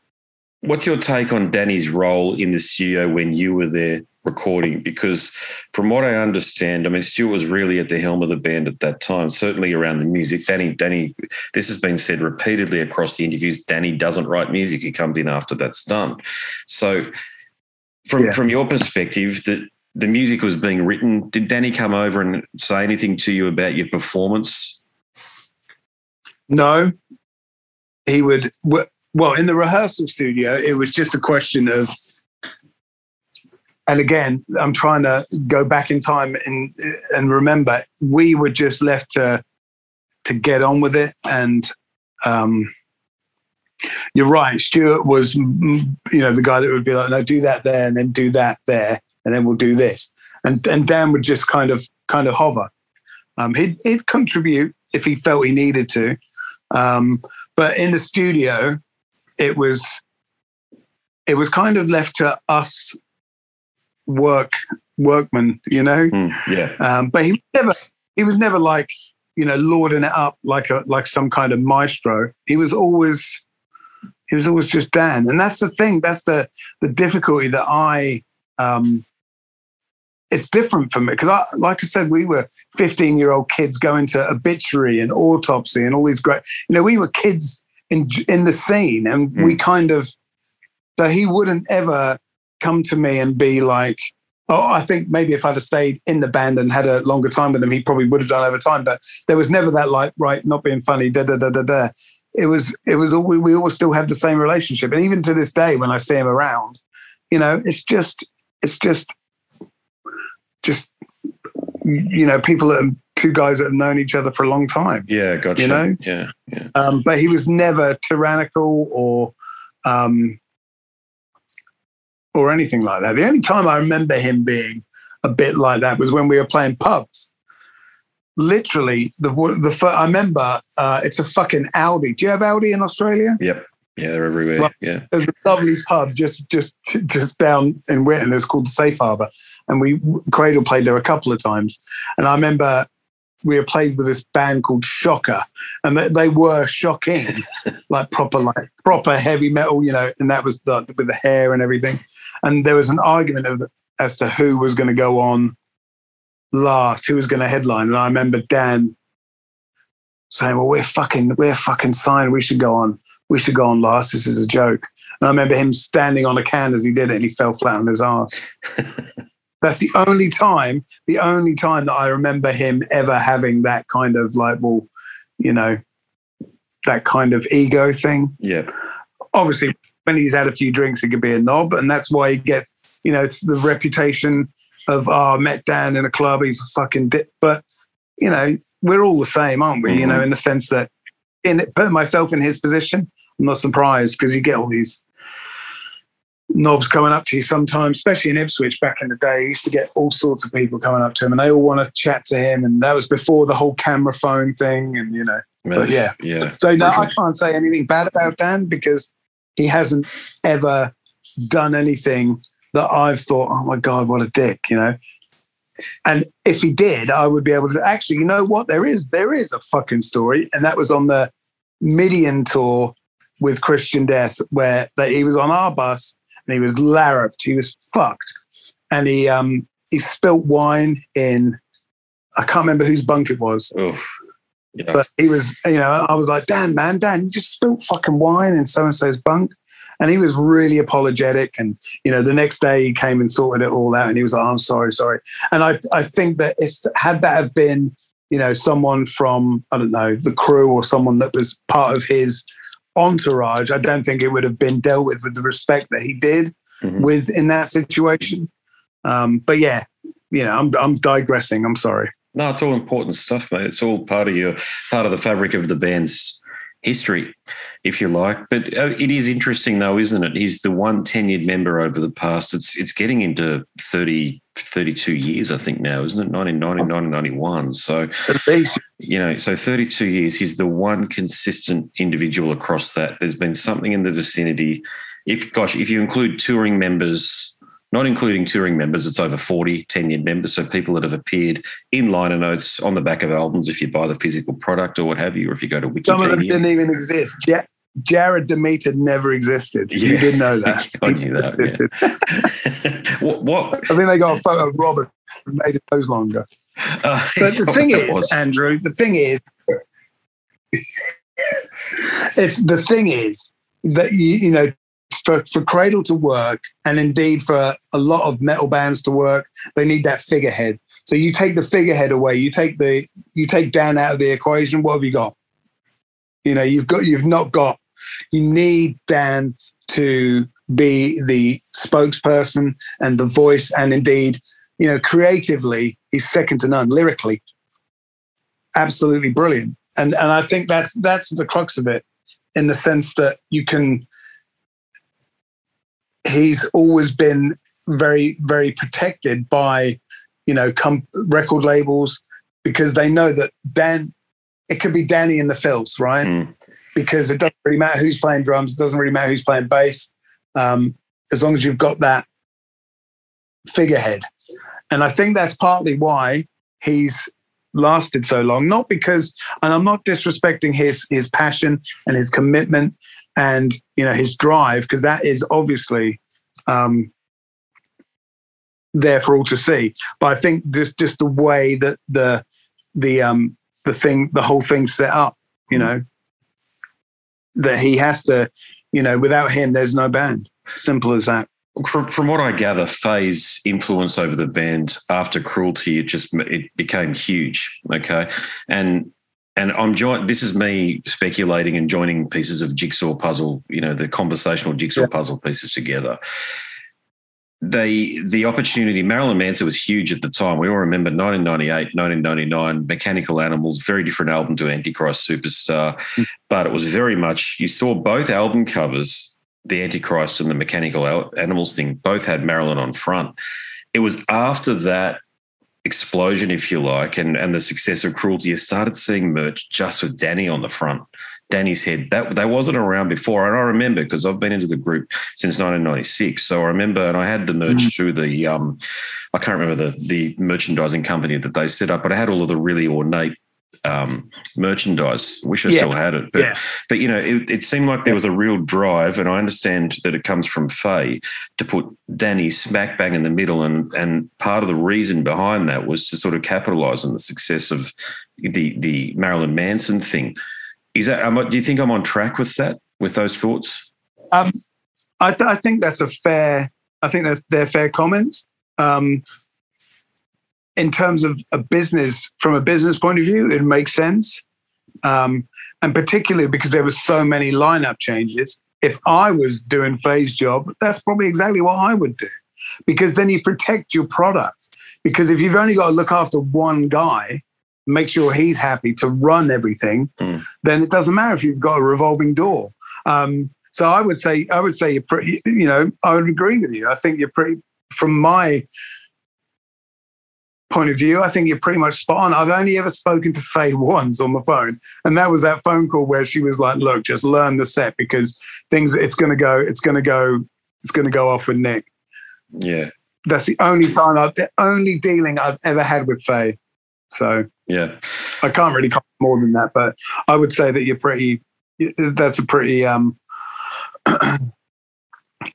what's your take on Danny's role in the studio when you were there recording? Because from what I understand, I mean Stuart was really at the helm of the band at that time, certainly around the music. Danny, Danny, this has been said repeatedly across the interviews. Danny doesn't write music; he comes in after that's done. So, from yeah. from your perspective, that the music was being written. Did Danny come over and say anything to you about your performance? No, he would well in the rehearsal studio it was just a question of and again i'm trying to go back in time and and remember we were just left to to get on with it and um You're right. Stuart was, you know, the guy that would be like, no, do that there, and then do that there, and then we'll do this. And and Dan would just kind of kind of hover. Um, he'd he'd contribute if he felt he needed to, um, but in the studio, it was it was kind of left to us work workmen, you know. Mm, yeah. Um, but he never he was never like you know lording it up like a like some kind of maestro. He was always he was always just Dan, and that's the thing. That's the the difficulty that I. Um, it's different for me because, I, like I said, we were 15 year old kids going to obituary and autopsy and all these great. You know, we were kids in in the scene, and mm. we kind of. So he wouldn't ever come to me and be like, Oh, I think maybe if I'd have stayed in the band and had a longer time with him, he probably would have done over time. But there was never that like, right, not being funny, da da da da da. It was, it was. We, we all still had the same relationship, and even to this day, when I see him around, you know, it's just, it's just, just, you know, people that are two guys that have known each other for a long time. Yeah, gotcha. You know, yeah, yeah. Um, but he was never tyrannical or. Um, or anything like that. The only time I remember him being a bit like that was when we were playing pubs. Literally, the the I remember uh, it's a fucking Aldi. Do you have Aldi in Australia? Yep. Yeah, they're everywhere. yeah. There's a lovely pub just just just down in Whitton. It's called Safe Harbour, and we Cradle played there a couple of times. And I remember we had played with this band called Shocker, and they, they were shocking, like proper like proper heavy metal, you know. And that was the, with the hair and everything. And there was an argument of as to who was going to go on last, who was going to headline. And I remember Dan saying, "Well, we're fucking we're fucking signed. We should go on. We should go on last. This is a joke." And I remember him standing on a can as he did it, and he fell flat on his ass. That's the only time, the only time that I remember him ever having that kind of like, well, you know, that kind of ego thing. Yeah. Obviously, when he's had a few drinks, he could be a knob, and that's why he gets, you know, it's the reputation of, oh, I met Dan in a club, he's a fucking dip. But, you know, we're all the same, aren't we? Mm-hmm. You know, in the sense that, in put myself in his position, I'm not surprised because you get all these knobs coming up to you sometimes, especially in Ipswich back in the day. He used to get all sorts of people coming up to him and they all want to chat to him. And that was before the whole camera phone thing. And, you know, but yeah. Yeah. So no, I can't say anything bad about Dan because he hasn't ever done anything that I've thought, oh my God, what a dick, you know. And if he did, I would be able to actually, you know what? There is there is a fucking story. And that was on the Midian tour with Christian Death, where that he was on our bus and he was larruped. He was fucked, and he um he spilt wine in. I can't remember whose bunk it was. Yeah. But he was, you know, I was like, Dan, man, Dan, you just spilt fucking wine in so and so's bunk. And he was really apologetic. And, you know, the next day he came and sorted it all out and he was like, I'm sorry, sorry. And I, I think that if, had that have been, you know, someone from, I don't know, the crew or someone that was part of his entourage, I don't think it would have been dealt with with the respect that he did mm-hmm. with in that situation. Um, but yeah, you know, I'm I'm digressing. I'm sorry. No, it's all important stuff, mate. It's all part of your part of the fabric of the band's history, if you like. But uh, it is interesting, though, isn't it? He's the one tenured member over the past. It's it's getting into 30, 32 years, I think now, isn't it? 1990, 1991. So, you know, so 32 years. He's the one consistent individual across that. There's been something in the vicinity. If, gosh, if you include touring members, not including touring members, it's over 40 tenured members. So people that have appeared in liner notes on the back of albums, if you buy the physical product or what have you, or if you go to Wikipedia. Some of them didn't even exist. Jared Demeter never existed. Yeah. You didn't know that. I knew that. Existed. Yeah. what, what? I think they got a photo of Robert and made it those longer. Uh, but the thing is, was. Andrew, the thing is, it's the thing is that you, you know for, for Cradle to work, and indeed for a lot of metal bands to work, they need that figurehead. So you take the figurehead away, you take the you take Dan out of the equation. What have you got? You know, you've got you've not got. You need Dan to be the spokesperson and the voice, and indeed, you know, creatively, he's second to none. Lyrically, absolutely brilliant. And and I think that's that's the crux of it in the sense that you can. He's always been very, very protected by, you know, com- record labels because they know that Dan, it could be Danny in the fills, right? Mm. Because it doesn't really matter who's playing drums, it doesn't really matter who's playing bass, um, as long as you've got that figurehead. And I think that's partly why he's lasted so long. Not because, and I'm not disrespecting his his passion and his commitment and you know his drive, because that is obviously um, there for all to see. But I think just just the way that the the um the thing the whole thing set up, you know, that he has to, you know, without him, there's no band. Simple as that. From, from what I gather, Faye's influence over the band after Cruelty, it just it became huge. Okay, and and I'm join. This is me speculating and joining pieces of jigsaw puzzle. You know, the conversational jigsaw Yeah. puzzle pieces together. They the opportunity. Marilyn Manson was huge at the time. We all remember 1998, 1999, Mechanical Animals, very different album to Antichrist Superstar, hmm. but it was very much. You saw both album covers, the Antichrist and the Mechanical Animals thing, both had Marilyn on front. It was after that explosion, if you like, and and the success of Cruelty, you started seeing merch just with Danny on the front. Danny's head that that wasn't around before, and I remember because I've been into the group since 1996. So I remember, and I had the merch through the um, I can't remember the the merchandising company that they set up, but I had all of the really ornate um, merchandise. Wish I Yeah. still had it, but Yeah. but you know, it, it seemed like there was a real drive, and I understand that it comes from Faye to put Danny smack bang in the middle, and and part of the reason behind that was to sort of capitalize on the success of the the Marilyn Manson thing. Is that? Do you think I'm on track with that? With those thoughts? Um, I, th- I think that's a fair. I think that's they're fair comments. Um, in terms of a business, from a business point of view, it makes sense, um, and particularly because there was so many lineup changes. If I was doing Faye's job, that's probably exactly what I would do, because then you protect your product. Because if you've only got to look after one guy, make sure he's happy to run everything, Mm. then it doesn't matter if you've got a revolving door. Um, so I would say, I would say you're pretty. You know, I would agree with you. I think you're pretty. From my point of view, I think you're pretty much spot on. I've only ever spoken to Faye once on the phone, and that was that phone call where she was like, "Look, just learn the set because things. It's going to go. It's going to go. It's going to go off with Nick." Yeah, That's the only time I've the only dealing I've ever had with Faye. So yeah. I can't really comment more than that, but I would say that you're pretty. That's a pretty um,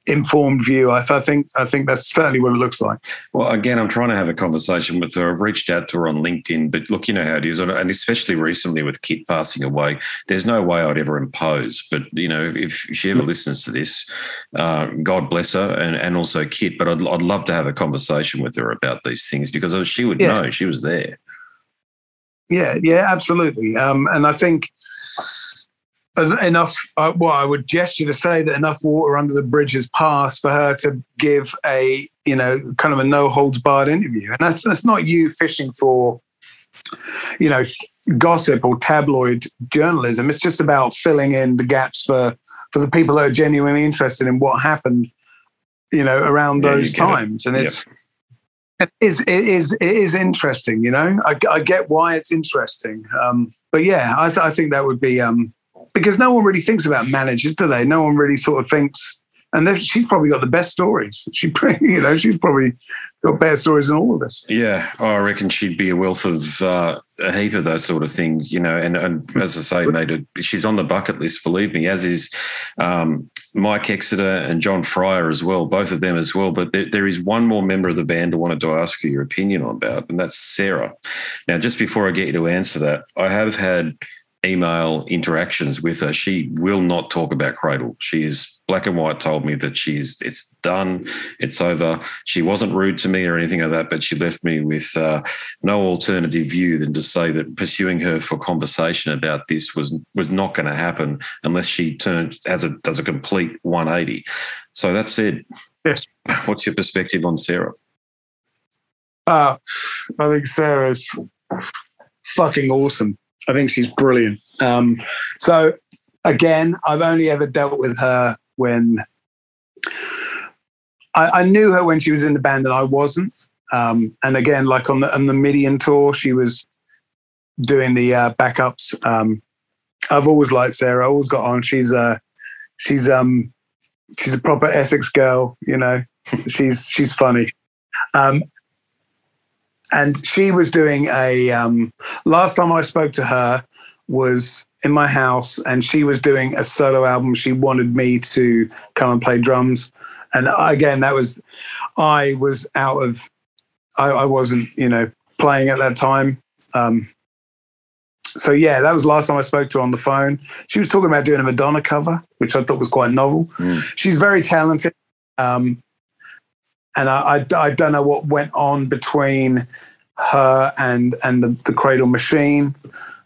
informed view. I, I think. I think that's certainly what it looks like. Well, again, I'm trying to have a conversation with her. I've reached out to her on LinkedIn, but look, you know how it is, and especially recently with Kit passing away, there's no way I'd ever impose. But you know, if she ever listens to this, uh, God bless her, and, and also Kit. But I'd, I'd love to have a conversation with her about these things because she would Yeah. know she was there. Yeah, yeah, absolutely. Um, and I think enough. Uh, well, I would gesture to say that enough water under the bridge has passed for her to give a you know kind of a no holds barred interview, and that's that's not you fishing for you know gossip or tabloid journalism. It's just about filling in the gaps for for the people that are genuinely interested in what happened. You know, around Yeah, those get it. times, and it's it is it is it is interesting you know? I, I get why it's interesting um but yeah i, th- I think that would be um because no one really thinks about managers do they? No one really sort of thinks and she's probably got the best stories. She you know she's probably got better stories than all of us. Yeah, I reckon she'd be a wealth of uh, a heap of those sort of things, you know. And, and as I say, mate, it- she's on the bucket list, believe me, as is um, Mike Exeter and John Fryer as well, both of them as well. But there, there is one more member of the band I wanted to ask you your opinion on about, and that's Sarah. Now, just before I get you to answer that, I have had email interactions with her. She will not talk about Cradle. She is black and white told me that she's it's done, it's over. She wasn't rude to me or anything like that, but she left me with uh, no alternative view than to say that pursuing her for conversation about this was was not going to happen unless she turns as a does a complete 180. So that said, Yes. what's your perspective on Sarah? uh, i think sarah's fucking awesome i think she's brilliant um so again, I've only ever dealt with her when I, I knew her when she was in the band and I wasn't. Um, and again, like on the on the Midian tour, she was doing the uh, backups. Um, I've always liked Sarah. Always got on. She's a she's um, she's a proper Essex girl. You know, she's she's funny. Um, and she was doing a. Um, last time I spoke to her was in my house, and she was doing a solo album. She wanted me to come and play drums, and again, that was I was out of. I, I wasn't, you know, playing at that time. Um, so yeah, that was last time I spoke to her on the phone. She was talking about doing a Madonna cover, which I thought was quite novel. Mm. She's very talented, um, and I, I, I, don't know what went on between her and and the, the Cradle Machine.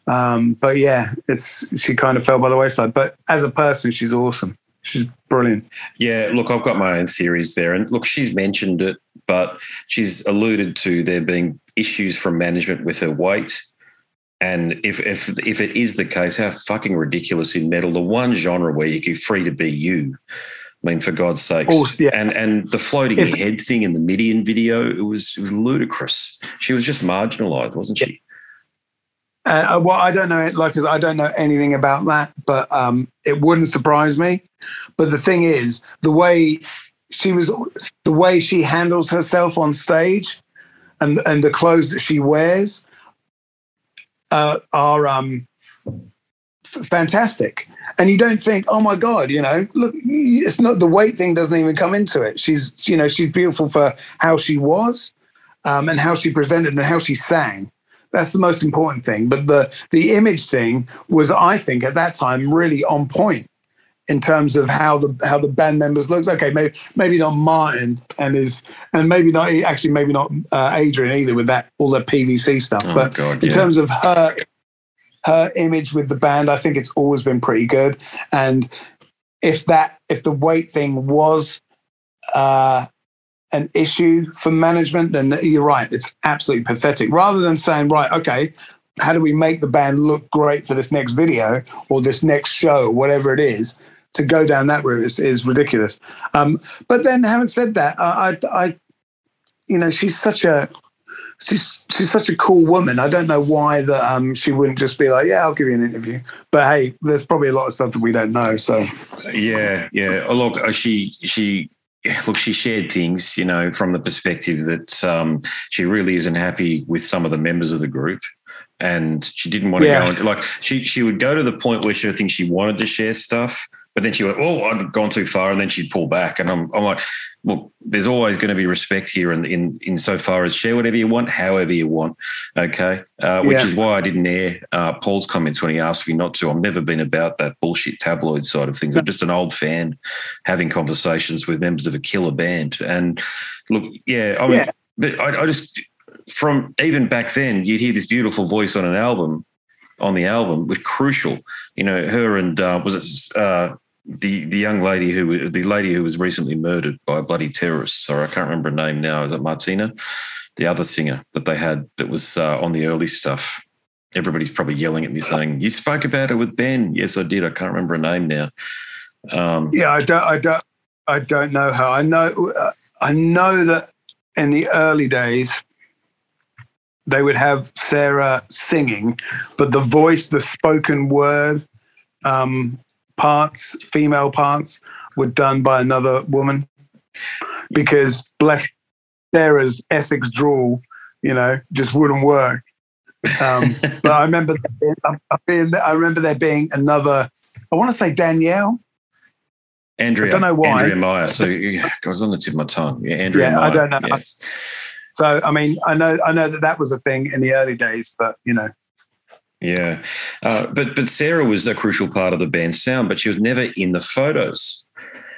Um, but yeah, it's she kind of fell by the wayside. But as a person, she's awesome. She's brilliant. Yeah, look, I've got my own theories there, and look, she's mentioned it, but she's alluded to there being issues from management with her weight and if if if it is the case, how fucking ridiculous in metal, the one genre where you're free to be you. I mean, for God's sake. Yeah. And and the floating if, head thing in the Midian video, it was it was ludicrous. She was just marginalised, wasn't she? Uh, uh, well, I don't know, like I don't know anything about that, but um, it wouldn't surprise me. But the thing is, the way she was, the way she handles herself on stage, and and the clothes that she wears, uh, are um, f- fantastic. And you don't think, oh my God, you know, look, it's not the weight thing doesn't even come into it. She's, you know, she's beautiful for how she was um, and how she presented and how she sang. That's the most important thing. But the the image thing was, I think, at that time, really on point in terms of how the how the band members looked. Okay, maybe maybe not Martin and his and maybe not actually maybe not uh, Adrian either with that all that PVC stuff. Oh but God, in terms of her her image with the band, I think it's always been pretty good. And if that if the weight thing was uh, an issue for management, then you're right. It's absolutely pathetic. Rather than saying, right, okay, how do we make the band look great for this next video or this next show, whatever it is? to go down that route is, is ridiculous. Um, but then, having said that, I, I, I, you know, she's such a she's she's such a cool woman. I don't know why that um, she wouldn't just be like, yeah, I'll give you an interview. But hey, there's probably a lot of stuff that we don't know. So yeah, yeah. Look, uh, she she look, she shared things, you know, from the perspective that um, she really isn't happy with some of the members of the group. And she didn't want to yeah. go. like she, she would go to the point where she I think she wanted to share stuff, but then she went, "Oh, I've gone too far," and then she'd pull back. And I'm, I'm like, "Well, there's always going to be respect here, and in, in so far as share whatever you want, however you want." Okay, uh, which yeah. is why I didn't air uh, Paul's comments when he asked me not to. I've never been about that bullshit tabloid side of things. I'm just an old fan having conversations with members of a killer band. And look, yeah, I mean, yeah. but I, I just from even back then, you'd hear this beautiful voice on an album on the album was crucial. You know, her and uh, was it uh, the the young lady who the lady who was recently murdered by a bloody terrorist. Sorry, I can't remember her name now. Is it Martina? The other singer that they had that was uh, on the early stuff. Everybody's probably yelling at me saying, "You spoke about it with Ben." Yes, I did. I can't remember her name now. Um, yeah, I don't. I don't. I don't know how. I know. Uh, I know that in the early days, they would have Sarah singing, but the voice, the spoken word, um, parts, female parts, were done by another woman because bless Sarah's Essex drawl, you know, just wouldn't work. Um, but I remember, being, I remember there being another. I want to say Danielle. Andrea. I don't know why. Andrea Meyer. So yeah, I was on the tip of my tongue. Yeah, Andrea. Yeah, Meyer. I don't know. Yeah. So I mean, I know I know that that was a thing in the early days, but you know, yeah, uh, but but Sarah was a crucial part of the band's sound, but she was never in the photos.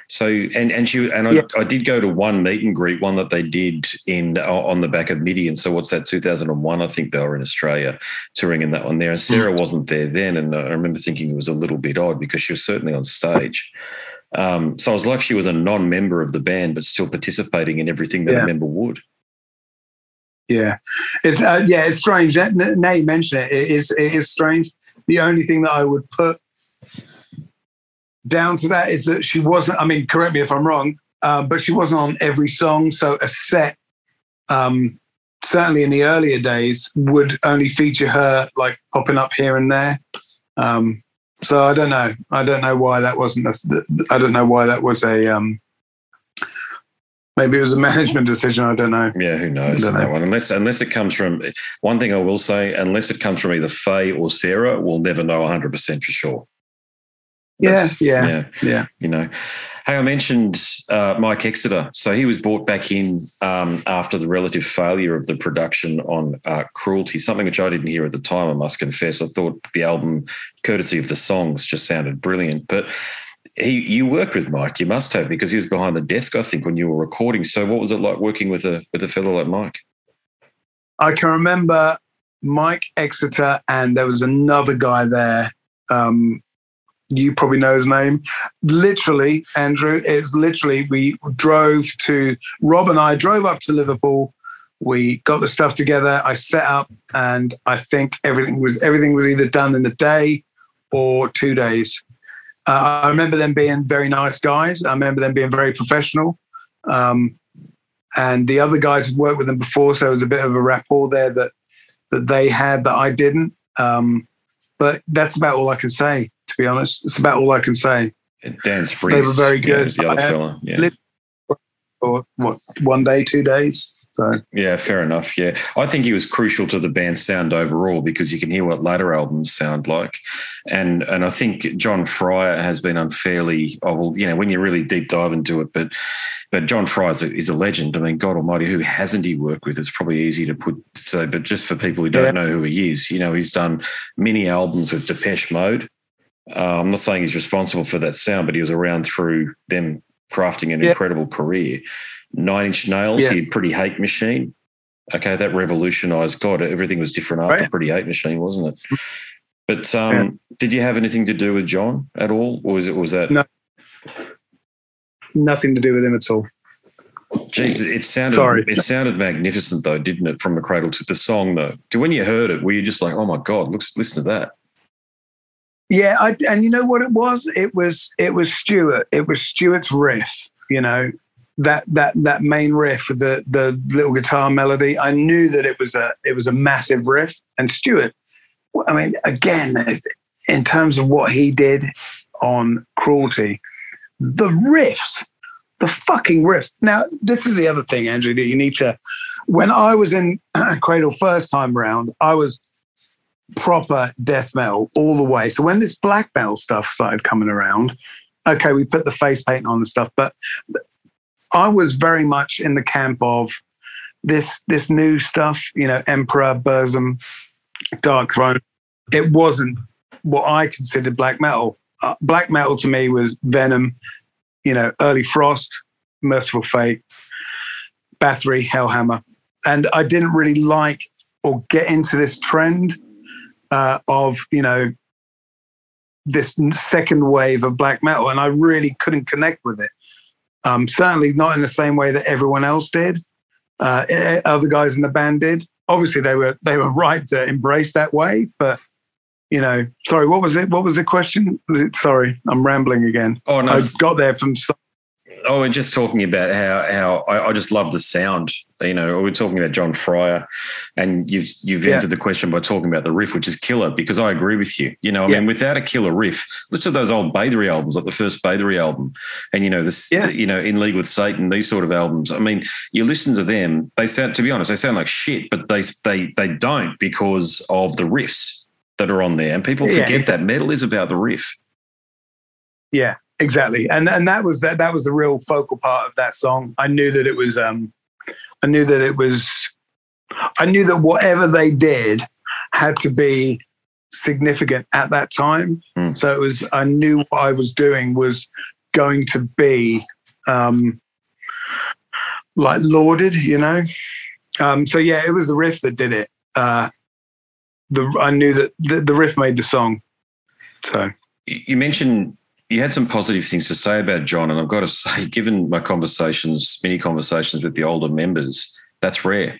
So and and she and I, yeah. I did go to one meet and greet, one that they did in on the back of Midian. So what's that? Two thousand and one, I think they were in Australia touring in that one there. And Sarah mm. wasn't there then, and I remember thinking it was a little bit odd because she was certainly on stage. Um, so I was like she was a non-member of the band, but still participating in everything that yeah. a member would. Yeah, it's uh, yeah, it's strange. Now you mention it, it is it is strange. The only thing that I would put down to that is that she wasn't. I mean, correct me if I'm wrong, uh, but she wasn't on every song. So a set, um, certainly in the earlier days, would only feature her like popping up here and there. Um, so I don't know. I don't know why that wasn't. A, I don't know why that was a. Um, maybe it was a management decision. I don't know. Yeah, who knows that know. one? Unless unless it comes from one thing, I will say, unless it comes from either Faye or Sarah, we'll never know 100 percent for sure. Yeah, yeah, yeah, yeah. You know, hey, I mentioned uh, Mike Exeter. So he was brought back in um, after the relative failure of the production on uh, Cruelty, something which I didn't hear at the time. I must confess. I thought the album, courtesy of the songs, just sounded brilliant. But he, you worked with Mike. You must have because he was behind the desk, I think, when you were recording. So what was it like working with a with a fellow like Mike? I can remember Mike Exeter, and there was another guy there. Um, you probably know his name. Literally, Andrew, it's literally we drove to Rob and I drove up to Liverpool. We got the stuff together. I set up, and I think everything was everything was either done in a day or two days. Uh, I remember them being very nice guys. I remember them being very professional. Um, and the other guys had worked with them before, so there was a bit of a rapport there that that they had that I didn't. Um, but that's about all I can say to be honest. It's about all I can say. Dan Spriggs. They were very good. Yeah, the other fella. Yeah. For what, one day, two days? So. Yeah, fair enough. Yeah, I think he was crucial to the band's sound overall because you can hear what later albums sound like, and and I think John Fryer has been unfairly. Oh well, you know, when you really deep dive into it, but but John Fryer is a, is a legend. I mean, God Almighty, who hasn't he worked with? It's probably easy to put so, but just for people who don't yeah. know who he is, you know, he's done many albums with Depeche Mode. Uh, I'm not saying he's responsible for that sound, but he was around through them crafting an yeah. incredible career. Nine Inch Nails, yeah. he had Pretty Hate Machine. Okay, that revolutionized God. Everything was different after right. Pretty Hate Machine, wasn't it? But um, yeah. did you have anything to do with John at all, or was it was that no, nothing to do with him at all? Jesus, it sounded Sorry. it sounded magnificent though, didn't it? From the Cradle to Enslave though. When you heard it, were you just like, "Oh my God, look, listen to that"? Yeah, I, and you know what it was? It was it was Stuart. It was Stuart's riff. You know that that that main riff with the the little guitar melody. I knew that it was a it was a massive riff. And Stuart, I mean, again, in terms of what he did on Cruelty, the riffs, the fucking riffs. Now, this is the other thing, Andrew, that you need to. When I was in Cradle first time round, I was proper death metal all the way. So when this black metal stuff started coming around, okay, we put the face paint on and stuff, but I was very much in the camp of this this new stuff, you know, Emperor, Burzum, Darkthrone. It wasn't what I considered black metal. Uh, black metal to me was Venom, you know, early Frost, Mercyful Fate, Bathory, Hellhammer. And I didn't really like or get into this trend uh, of you know this second wave of black metal, and I really couldn't connect with it. Um, certainly not in the same way that everyone else did. Uh, other guys in the band did. Obviously, they were they were right to embrace that wave, but you know, sorry, what was it? What was the question? Sorry, I'm rambling again. Oh no, I got there from. Oh, we're just talking about how how I, I, just love the sound. You know, we're talking about John Fryer, and you've you've yeah. answered the question by talking about the riff, which is killer. Because I agree with you. You know, I yeah. mean, without a killer riff, listen to those old Bathory albums, like the first Bathory album, and you know this, yeah. you know, In League with Satan, these sort of albums. I mean, you listen to them, they sound, to be honest, they sound like shit, but they they they don't because of the riffs that are on there, and people forget that metal is about the riff. Yeah, exactly. And and that was that that was the real focal part of that song. I knew that it was um i knew that it was i knew that whatever they did had to be significant at that time. Mm. so it was i knew what i was doing was going to be um like lauded you know? Um so yeah it was the riff that did it. Uh the i knew that the, the riff made the song. So. You mentioned you had some positive things to say about John, and I've got to say, given my conversations, many conversations with the older members, that's rare.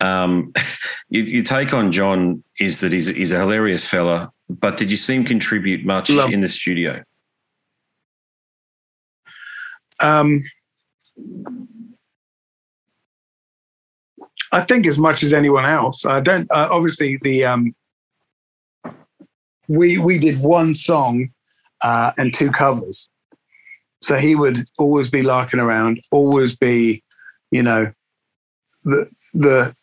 Um, you, your take on John is that he's, he's a hilarious fella, but did you see him contribute much Love. in the studio? Um, I think as much as anyone else. I don't. Uh, obviously, the um, we we did one song uh, and two covers, so he would always be larking around, always be, you know, the the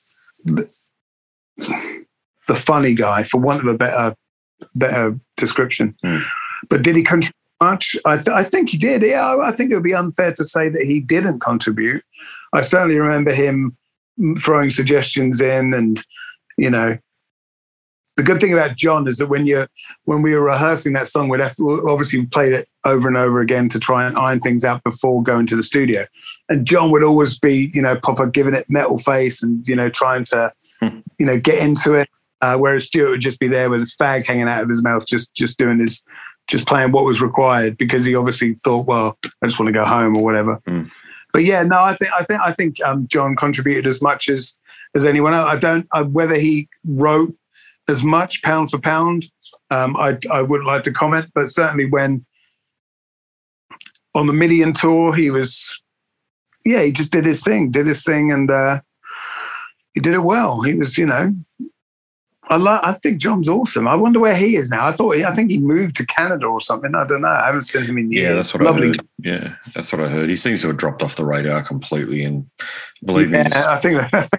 the, the funny guy, for want of a better better description. Mm. But did he contribute much? I, th- I think he did. Yeah, I think it would be unfair to say that he didn't contribute. I certainly remember him throwing suggestions in, and you know, the good thing about John is that when you when we were rehearsing that song, we'd have to obviously we played it over and over again to try and iron things out before going to the studio. And John would always be, you know, Papa giving it metal face and you know trying to, Hmm. you know, get into it. Uh, whereas Stuart would just be there with his fag hanging out of his mouth, just just doing his, just playing what was required because he obviously thought, well, I just want to go home or whatever. Hmm. But yeah, no, I think I think I think um, John contributed as much as as anyone else. I don't uh, whether he wrote as much pound for pound. Um, I I wouldn't like to comment, but certainly when on the Midian tour, he was yeah, he just did his thing, did his thing, and uh, he did it well. He was, you know, I like. I think John's awesome. I wonder where he is now. I thought, he, I think he moved to Canada or something. I don't know. I haven't seen him in years. Yeah, that's what Lovely. I heard. Yeah, that's what I heard. He seems to have dropped off the radar completely. And believe me, Yeah, he's- I think that's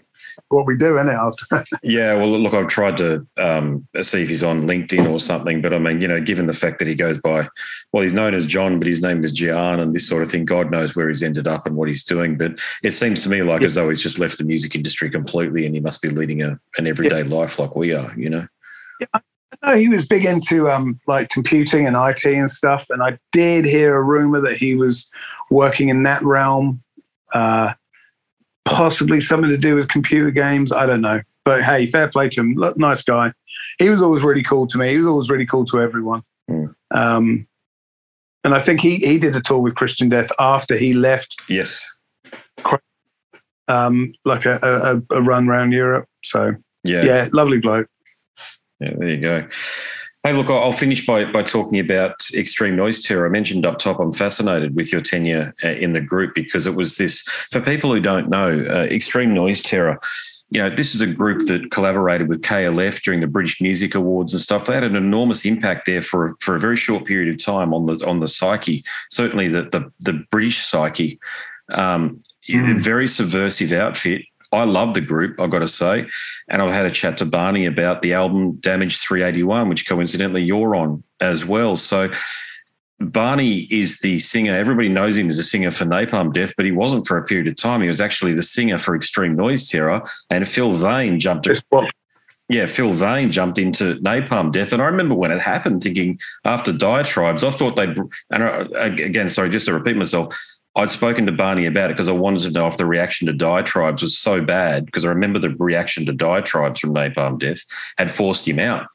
what we do, isn't it? After Yeah, well, look, I've tried to um, see if he's on LinkedIn or something, but I mean, you know, given the fact that he goes by, well, he's known as John, but his name is Gian and this sort of thing, God knows where he's ended up and what he's doing. But it seems to me like as though he's just left the music industry completely and he must be leading a, an everyday life like we are, you know? Yeah. No, he was big into um, like computing and IT and stuff. And I did hear a rumor that he was working in that realm, uh, possibly something to do with computer games. I don't know. But hey, fair play to him. Look, Nice guy. He was always really cool to me. He was always really cool to everyone. Mm. Um, and I think he he did a tour with Christian Death after he left, Yes. um, like a, a, a run around Europe. So Yeah. yeah, lovely bloke. Yeah, there you go. Hey, look, I'll finish by, by talking about extreme noise terror. I mentioned up top, I'm fascinated with your tenure uh, in the group because it was this, for people who don't know, uh, extreme noise terror. You know, this is a group that collaborated with KLF during the British Music Awards and stuff. They had an enormous impact there for for a very short period of time on the on the psyche. Certainly, the the, the British psyche. Um, Mm. Very subversive outfit. I love the group, I've got to say. And I've had a chat to Barney about the album Damage 381, which coincidentally you're on as well. So Barney is the singer. Everybody knows him as a singer for Napalm Death, but he wasn't for a period of time. He was actually the singer for Extreme Noise Terror. And Phil Vane jumped what yeah, Phil Vane jumped into Napalm Death, and I remember when it happened, thinking after Diatribes, I thought they'd. And I- again, sorry, just to repeat myself, I'd spoken to Barney about it because I wanted to know if the reaction to Diatribes was so bad because I remember the reaction to Diatribes from Napalm Death had forced him out.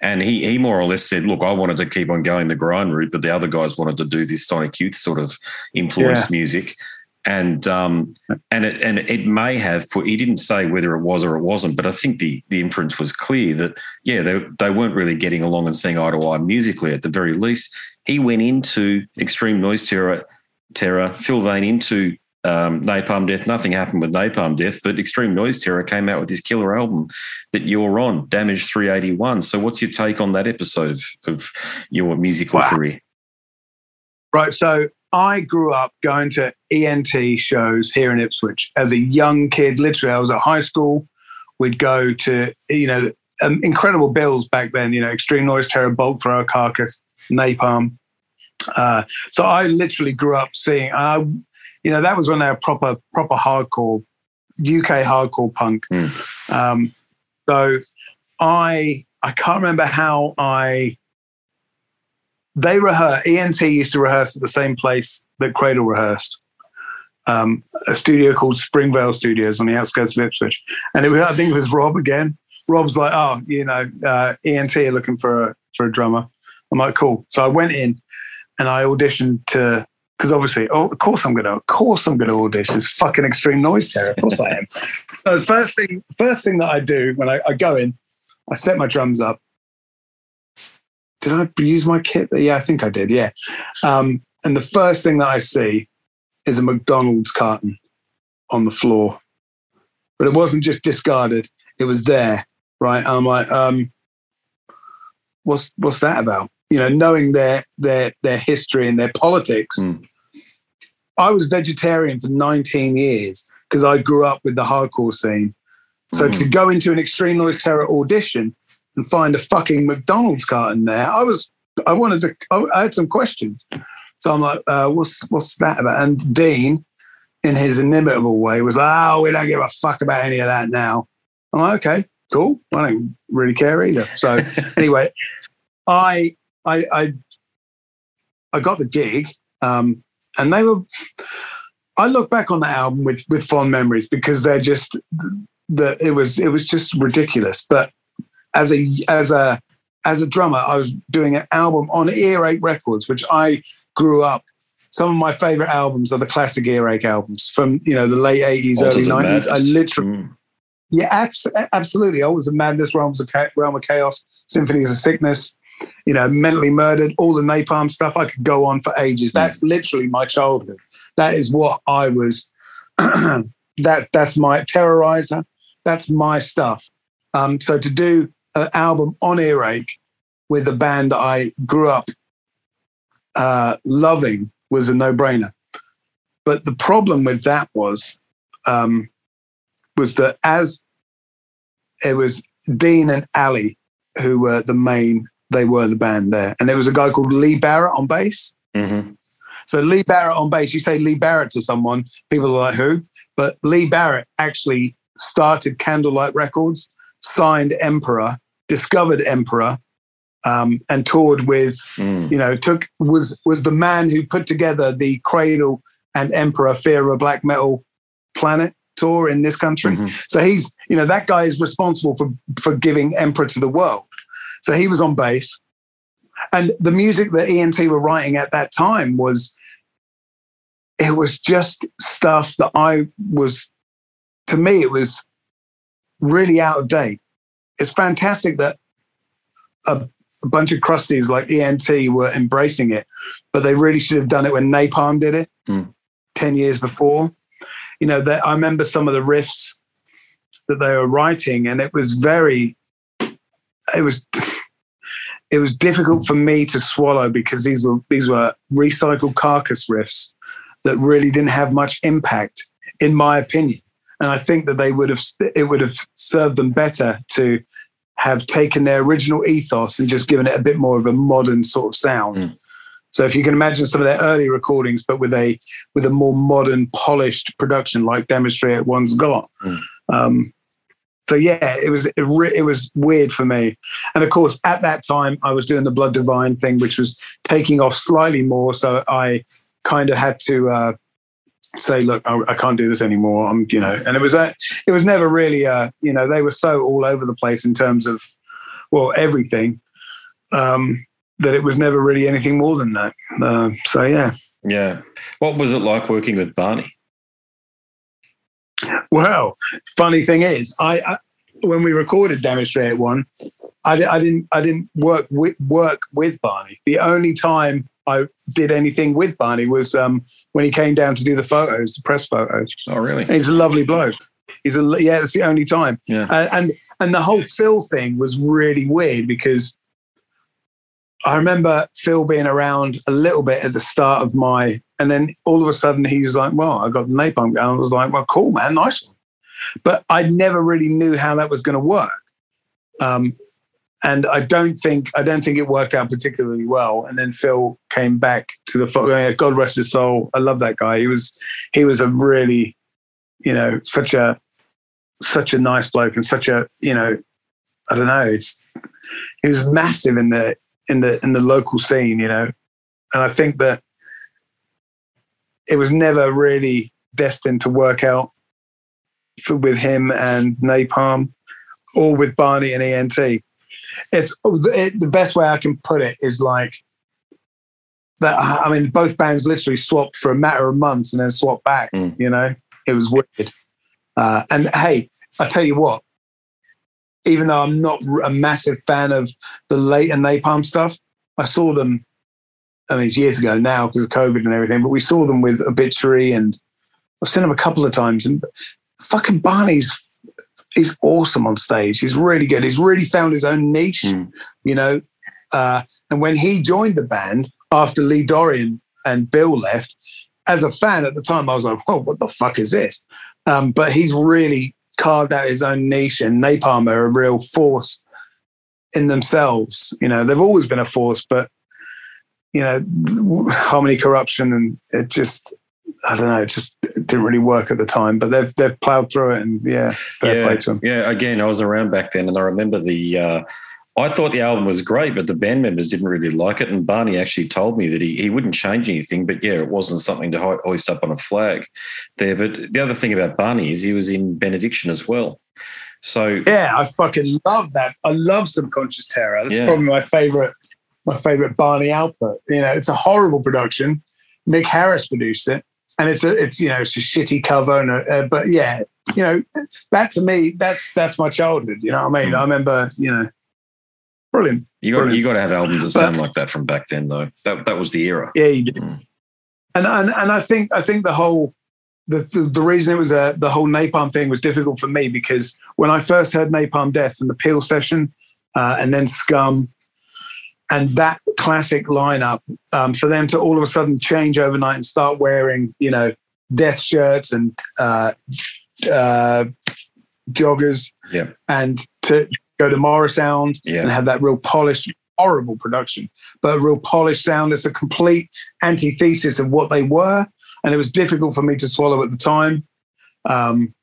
And he he more or less said, "Look, I wanted to keep on going the grind route, but the other guys wanted to do this Sonic Youth sort of influenced music." And um, and it and it may have put. He didn't say whether it was or it wasn't, but I think the the inference was clear that yeah, they they weren't really getting along and seeing eye to eye musically. At the very least, he went into Extreme Noise Terror, Terror, Phil Vane into um, Napalm Death. Nothing happened with Napalm Death, but Extreme Noise Terror came out with this killer album that you're on, Damage 381. So, what's your take on that episode of, of your musical Wow. career? Right. So I grew up going to ENT shows here in Ipswich as a young kid. Literally, I was at high school. We'd go to, you know, um, incredible bills back then, you know, Extreme Noise Terror, Bolt Thrower, Carcass, Napalm. Uh, so I literally grew up seeing, uh, you know, that was when they were proper, proper hardcore, UK hardcore punk. Mm. Um, so I, I can't remember how I they rehearse. ENT used to rehearse at the same place that Cradle rehearsed, um, a studio called Springvale Studios on the outskirts of Ipswich. And it was, I think it was Rob again. Rob's like, oh, you know, uh, ENT are looking for a for a drummer. I'm like, cool. So I went in and I auditioned to because obviously, oh, of course I'm gonna, of course I'm gonna audition. It's fucking extreme noise terror. Of course I am. so first thing, first thing that I do when I, I go in, I set my drums up did I use my kit? Yeah, I think I did. Yeah. Um, and the first thing that I see is a McDonald's carton on the floor. But it wasn't just discarded; it was there, right? I'm like, um, what's what's that about? You know, knowing their their their history and their politics. Mm. I was vegetarian for 19 years because I grew up with the hardcore scene. So Mm. to go into an Extreme Noise Terror audition and find a fucking McDonald's carton there, I was I wanted to I I had some questions. So I'm like, uh, what's what's that about? And Dean, in his inimitable way, was like, oh, we don't give a fuck about any of that now. I'm like, okay, cool. I don't really care either. So anyway, I I I I got the gig, um, and they were. I look back on the album with with fond memories because they're just the it was it was just ridiculous. But as a as a as a drummer, I was doing an album on Earache Records, which I grew up. Some of my favorite albums are the classic Earache albums from you know the late eighties, early nineties. I literally Mm. yeah, abs- absolutely. Altars of Madness, realms of cha- realm of chaos, symphonies of sickness. You know, mentally murdered, all the napalm stuff. I could go on for ages. That's literally my childhood. That is what I was. that that's my terrorizer. That's my stuff. Um, so to do an album on Earache with a band that I grew up uh, loving was a no-brainer. But the problem with that was um, was that as it was Dean and Ali who were the main, they were the band there, and there was a guy called Lee Barrett on bass. Mhm. So Lee Barrett on bass, you say Lee Barrett to someone, people are like who? But Lee Barrett actually started Candlelight Records, signed Emperor, discovered Emperor, um, and toured with Mm. you know, took was was the man who put together the Cradle and Emperor Fear of a Black Metal Planet tour in this country. Mhm. So he's, you know, that guy is responsible for for giving Emperor to the world. So he was on bass. And the music that ENT were writing at that time was it was just stuff that I was to me it was really out of date. It's fantastic that a a bunch of crusties like ENT were embracing it, but they really should have done it when Napalm did it Mm. 10 years before. You know, that I remember some of the riffs that they were writing, and it was very, it was, it was difficult for me to swallow because these were these were recycled carcass riffs that really didn't have much impact, in my opinion. And I think that they would have it would have served them better to have taken their original ethos and just given it a bit more of a modern sort of sound. Mm. So if you can imagine some of their early recordings, but with a with a more modern, polished production like Damage 381's got. Mm. Um, so yeah, it was it, was weird for me, and of course at that time I was doing the Blood Divine thing, which was taking off slightly more. So I kind of had to uh, say, look, I, I can't do this anymore. I'm, you know, and it was uh, it was never really, uh, you know, they were so all over the place in terms of, well, everything, um, that it was never really anything more than that. Uh, so yeah, Yeah. What was it like working with Barney? Well, funny thing is, I, I when we recorded Damage 381, I, I didn't I didn't work with work with Barney. The only time I did anything with Barney was um, when he came down to do the photos, the press photos. Oh, really? And he's a lovely bloke. He's a yeah. That's the only time. Yeah. Uh, and and the whole Phil thing was really weird because I remember Phil being around a little bit at the start of my, and then all of a sudden he was like, "Well, I got napalm," and I was like, "Well, cool, man, nice one." But I never really knew how that was going to work. Um, and I don't think I don't think it worked out particularly well. And then Phil came back to the God rest his soul. I love that guy. He was he was a really, you know, such a such a nice bloke and such a you know, I don't know. It's he was massive in the in the in the local scene, you know, and I think that it was never really destined to work out for, with him and Napalm or with Barney and ENT it's it, the best way I can put it is like that. I mean, both bands literally swapped for a matter of months and then swapped back. Mm. You know, it was weird. Uh, and hey, I tell you what, even though I'm not a massive fan of the late and Napalm stuff, I saw them I mean, it's years ago now because of COVID and everything, but we saw them with Obituary and I've seen them a couple of times. And fucking Barney's he's awesome on stage. He's really good. He's really found his own niche, mm. you know. Uh, and when he joined the band after Lee Dorrian and Bill left, as a fan at the time, I was like, "Whoa, what the fuck is this?" Um, but he's really carved out his own niche, and Napalm are a real force in themselves. You know, they've always been a force, but you know, harmony corruption, and it just I don't know, it just didn't really work at the time. But they've they've ploughed through it, and yeah, fair yeah, play to them. Yeah, again, I was around back then, and I remember the. Uh, I thought the album was great, but the band members didn't really like it. And Barney actually told me that he, he wouldn't change anything, but yeah, it wasn't something to hoist up on a flag there. But the other thing about Barney is he was in Benediction as well. So yeah, I fucking love that. I love Subconscious Terror. That's yeah. probably my favorite, my favorite Barney output. You know, it's a horrible production. Mick Harris produced it, and it's a it's you know it's a shitty cover and a, uh, but yeah you know that to me that's that's my childhood you know what I mean mm. I remember you know brilliant you got brilliant. you got to have albums that sound but, like that from back then though that that was the era yeah you did mm. and, and and I think I think the whole the, the, the reason it was a the whole napalm thing was difficult for me because when I first heard Napalm Death and the Peel session uh, and then Scum and that classic lineup um, for them to all of a sudden change overnight and start wearing you know death shirts and uh, uh, joggers yeah. and to go to Morrisound yeah. and have that real polished horrible production but a real polished sound it's a complete antithesis of what they were. And it was difficult for me to swallow at the time. Um,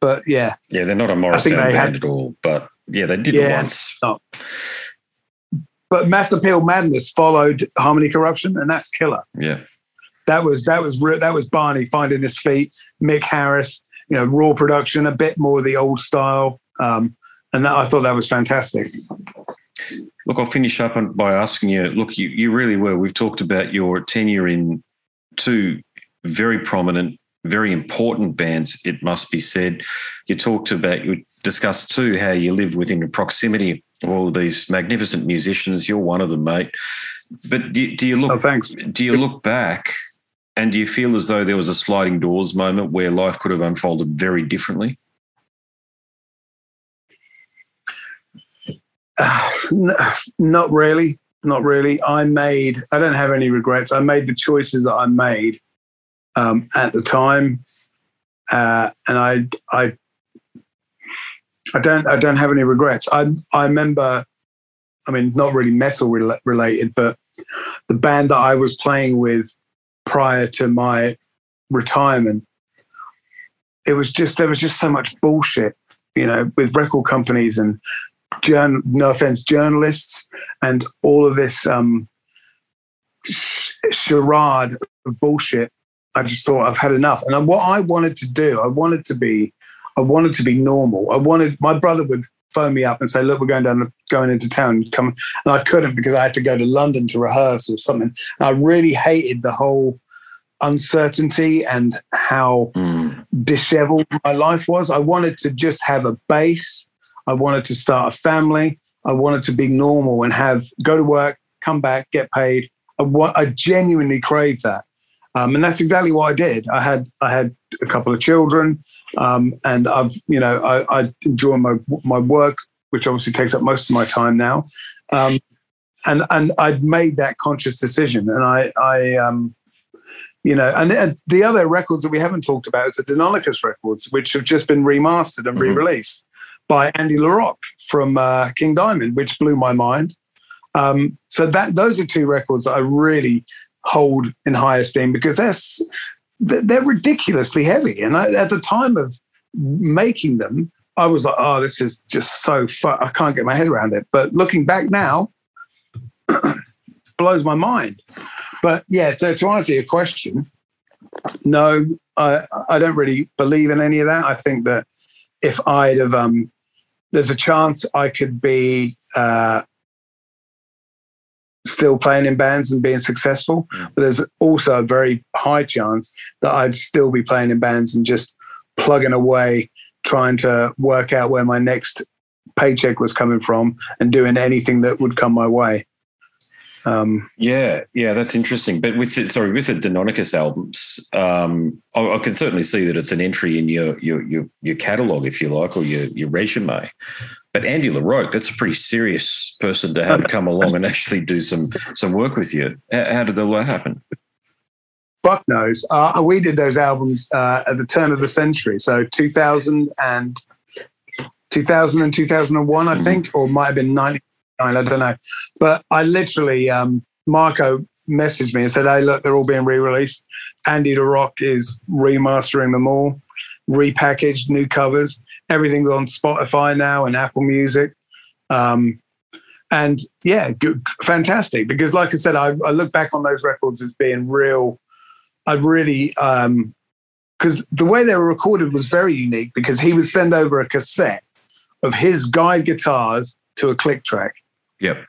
but yeah. Yeah they're not a Morrisound band had, at all but yeah they did yeah, it once but Mass Appeal Madness followed Harmony Corruption, and that's killer. Yeah, that was that was that was Barney finding his feet. Mick Harris, you know, raw production, a bit more the old style, um, and that, I thought that was fantastic. Look, I'll finish up by asking you. Look, you you really were. We've talked about your tenure in two very prominent, very important bands. It must be said. You talked about you discussed too how you live within the proximity all these magnificent musicians. You're one of them, mate. But do, do you look? Oh, thanks. Do you look back, and do you feel as though there was a sliding doors moment where life could have unfolded very differently? Uh, not really. Not really. I made. I don't have any regrets. I made the choices that I made um, at the time, uh, and I I I don't I don't have any regrets. I I remember, I mean, not really metal re- related, but the band that I was playing with prior to my retirement, it was just there was just so much bullshit, you know, with record companies and no offense, journalists and all of this um, charade of bullshit. I just thought I've had enough. And what I wanted to do, I wanted to be I wanted to be normal. I wanted my brother would phone me up and say, "Look, we're going down, going into town. Come," and I couldn't because I had to go to London to rehearse or something. And I really hated the whole uncertainty and how mm. disheveled my life was. I wanted to just have a base. I wanted to start a family. I wanted to be normal and have go to work, come back, get paid. I, I genuinely craved that. Um, and that's exactly what I did. I had I had a couple of children, um, and I've you know I, I, enjoy my my work, which obviously takes up most of my time now. Um, and and I'd made that conscious decision, and I I um, you know, and, and, the other records that we haven't talked about is the Deinonychus records, which have just been remastered and mm-hmm. re-released by Andy LaRocque from uh, King Diamond, which blew my mind. Um, so that those are two records that I really hold in high esteem because they're they're ridiculously heavy. And I, at the time of making them, I was like, "Oh, this is just so fun. I can't get my head around it." But looking back now, blows my mind. But yeah, to, to answer your question, no, I I don't really believe in any of that. I think that if I'd have um, there's a chance I could be uh, still playing in bands and being successful. Mm. But there's also a very high chance that I'd still be playing in bands and just plugging away, trying to work out where my next paycheck was coming from and doing anything that would come my way. Um, yeah, yeah, that's interesting. But with the, sorry, with the Deinonychus albums, um, I, I, can certainly see that it's an entry in your your your, your catalog, if you like, or your your resume. But Andy LaRocque, that's a pretty serious person to have come along and actually do some some work with you. How, how did all that happen? Fuck knows. Uh, we did those albums uh, at the turn of the century, so 2000 and 2000 and 2001, I mm-hmm. think, or might have been 99. I don't know. But I literally, um, Marco messaged me and said, "Hey, look, they're all being re-released. Andy LaRocque is remastering them all, repackaged, new covers. Everything's on Spotify now and Apple Music." Um, and yeah, good, fantastic. Because, like I said, I, I, look back on those records as being real. I really, because um, the way they were recorded was very unique. Because he would send over a cassette of his guide guitars to a click track. Yep.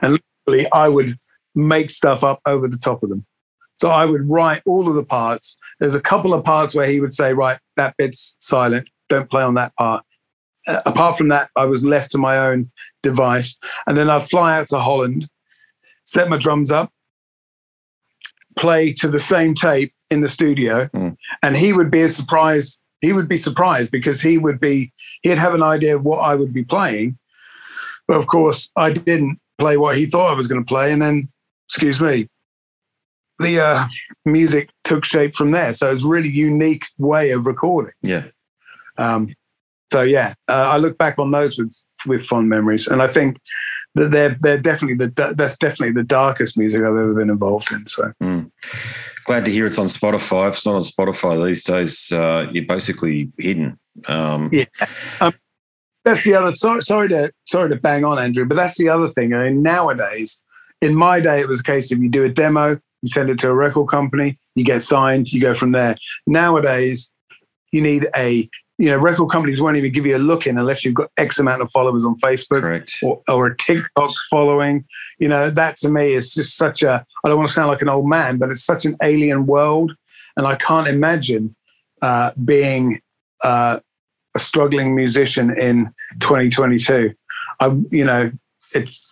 And literally, I would make stuff up over the top of them. So I would write all of the parts. There's a couple of parts where he would say, right, that bit's silent. Don't play on that part. Uh, apart from that, I was left to my own device. And then I'd fly out to Holland, set my drums up, play to the same tape in the studio. Mm. And he would be as surprised. He would be surprised because he would be, he'd have an idea of what I would be playing. But of course, I didn't play what he thought I was going to play. And then, excuse me, the uh, music took shape from there. So it's a really unique way of recording. Yeah. Um, so yeah, uh, I look back on those with with fond memories, and I think that they're they're definitely the that's definitely the darkest music I've ever been involved in. So. Mm. Glad to hear it's on Spotify. If it's not on Spotify these days, uh, you're basically hidden. Um, yeah, um, that's the other. Sorry, sorry to sorry to bang on, Andrew, but that's the other thing. I mean, nowadays, in my day, it was a case of you do a demo, you send it to a record company, you get signed, you go from there. Nowadays, you need a you know, record companies won't even give you a look in unless you've got X amount of followers on Facebook or, or, a TikTok following. You know, that to me is just such a, I don't want to sound like an old man, but it's such an alien world. And I can't imagine uh, being uh, a struggling musician in 2022. I, you know, it's,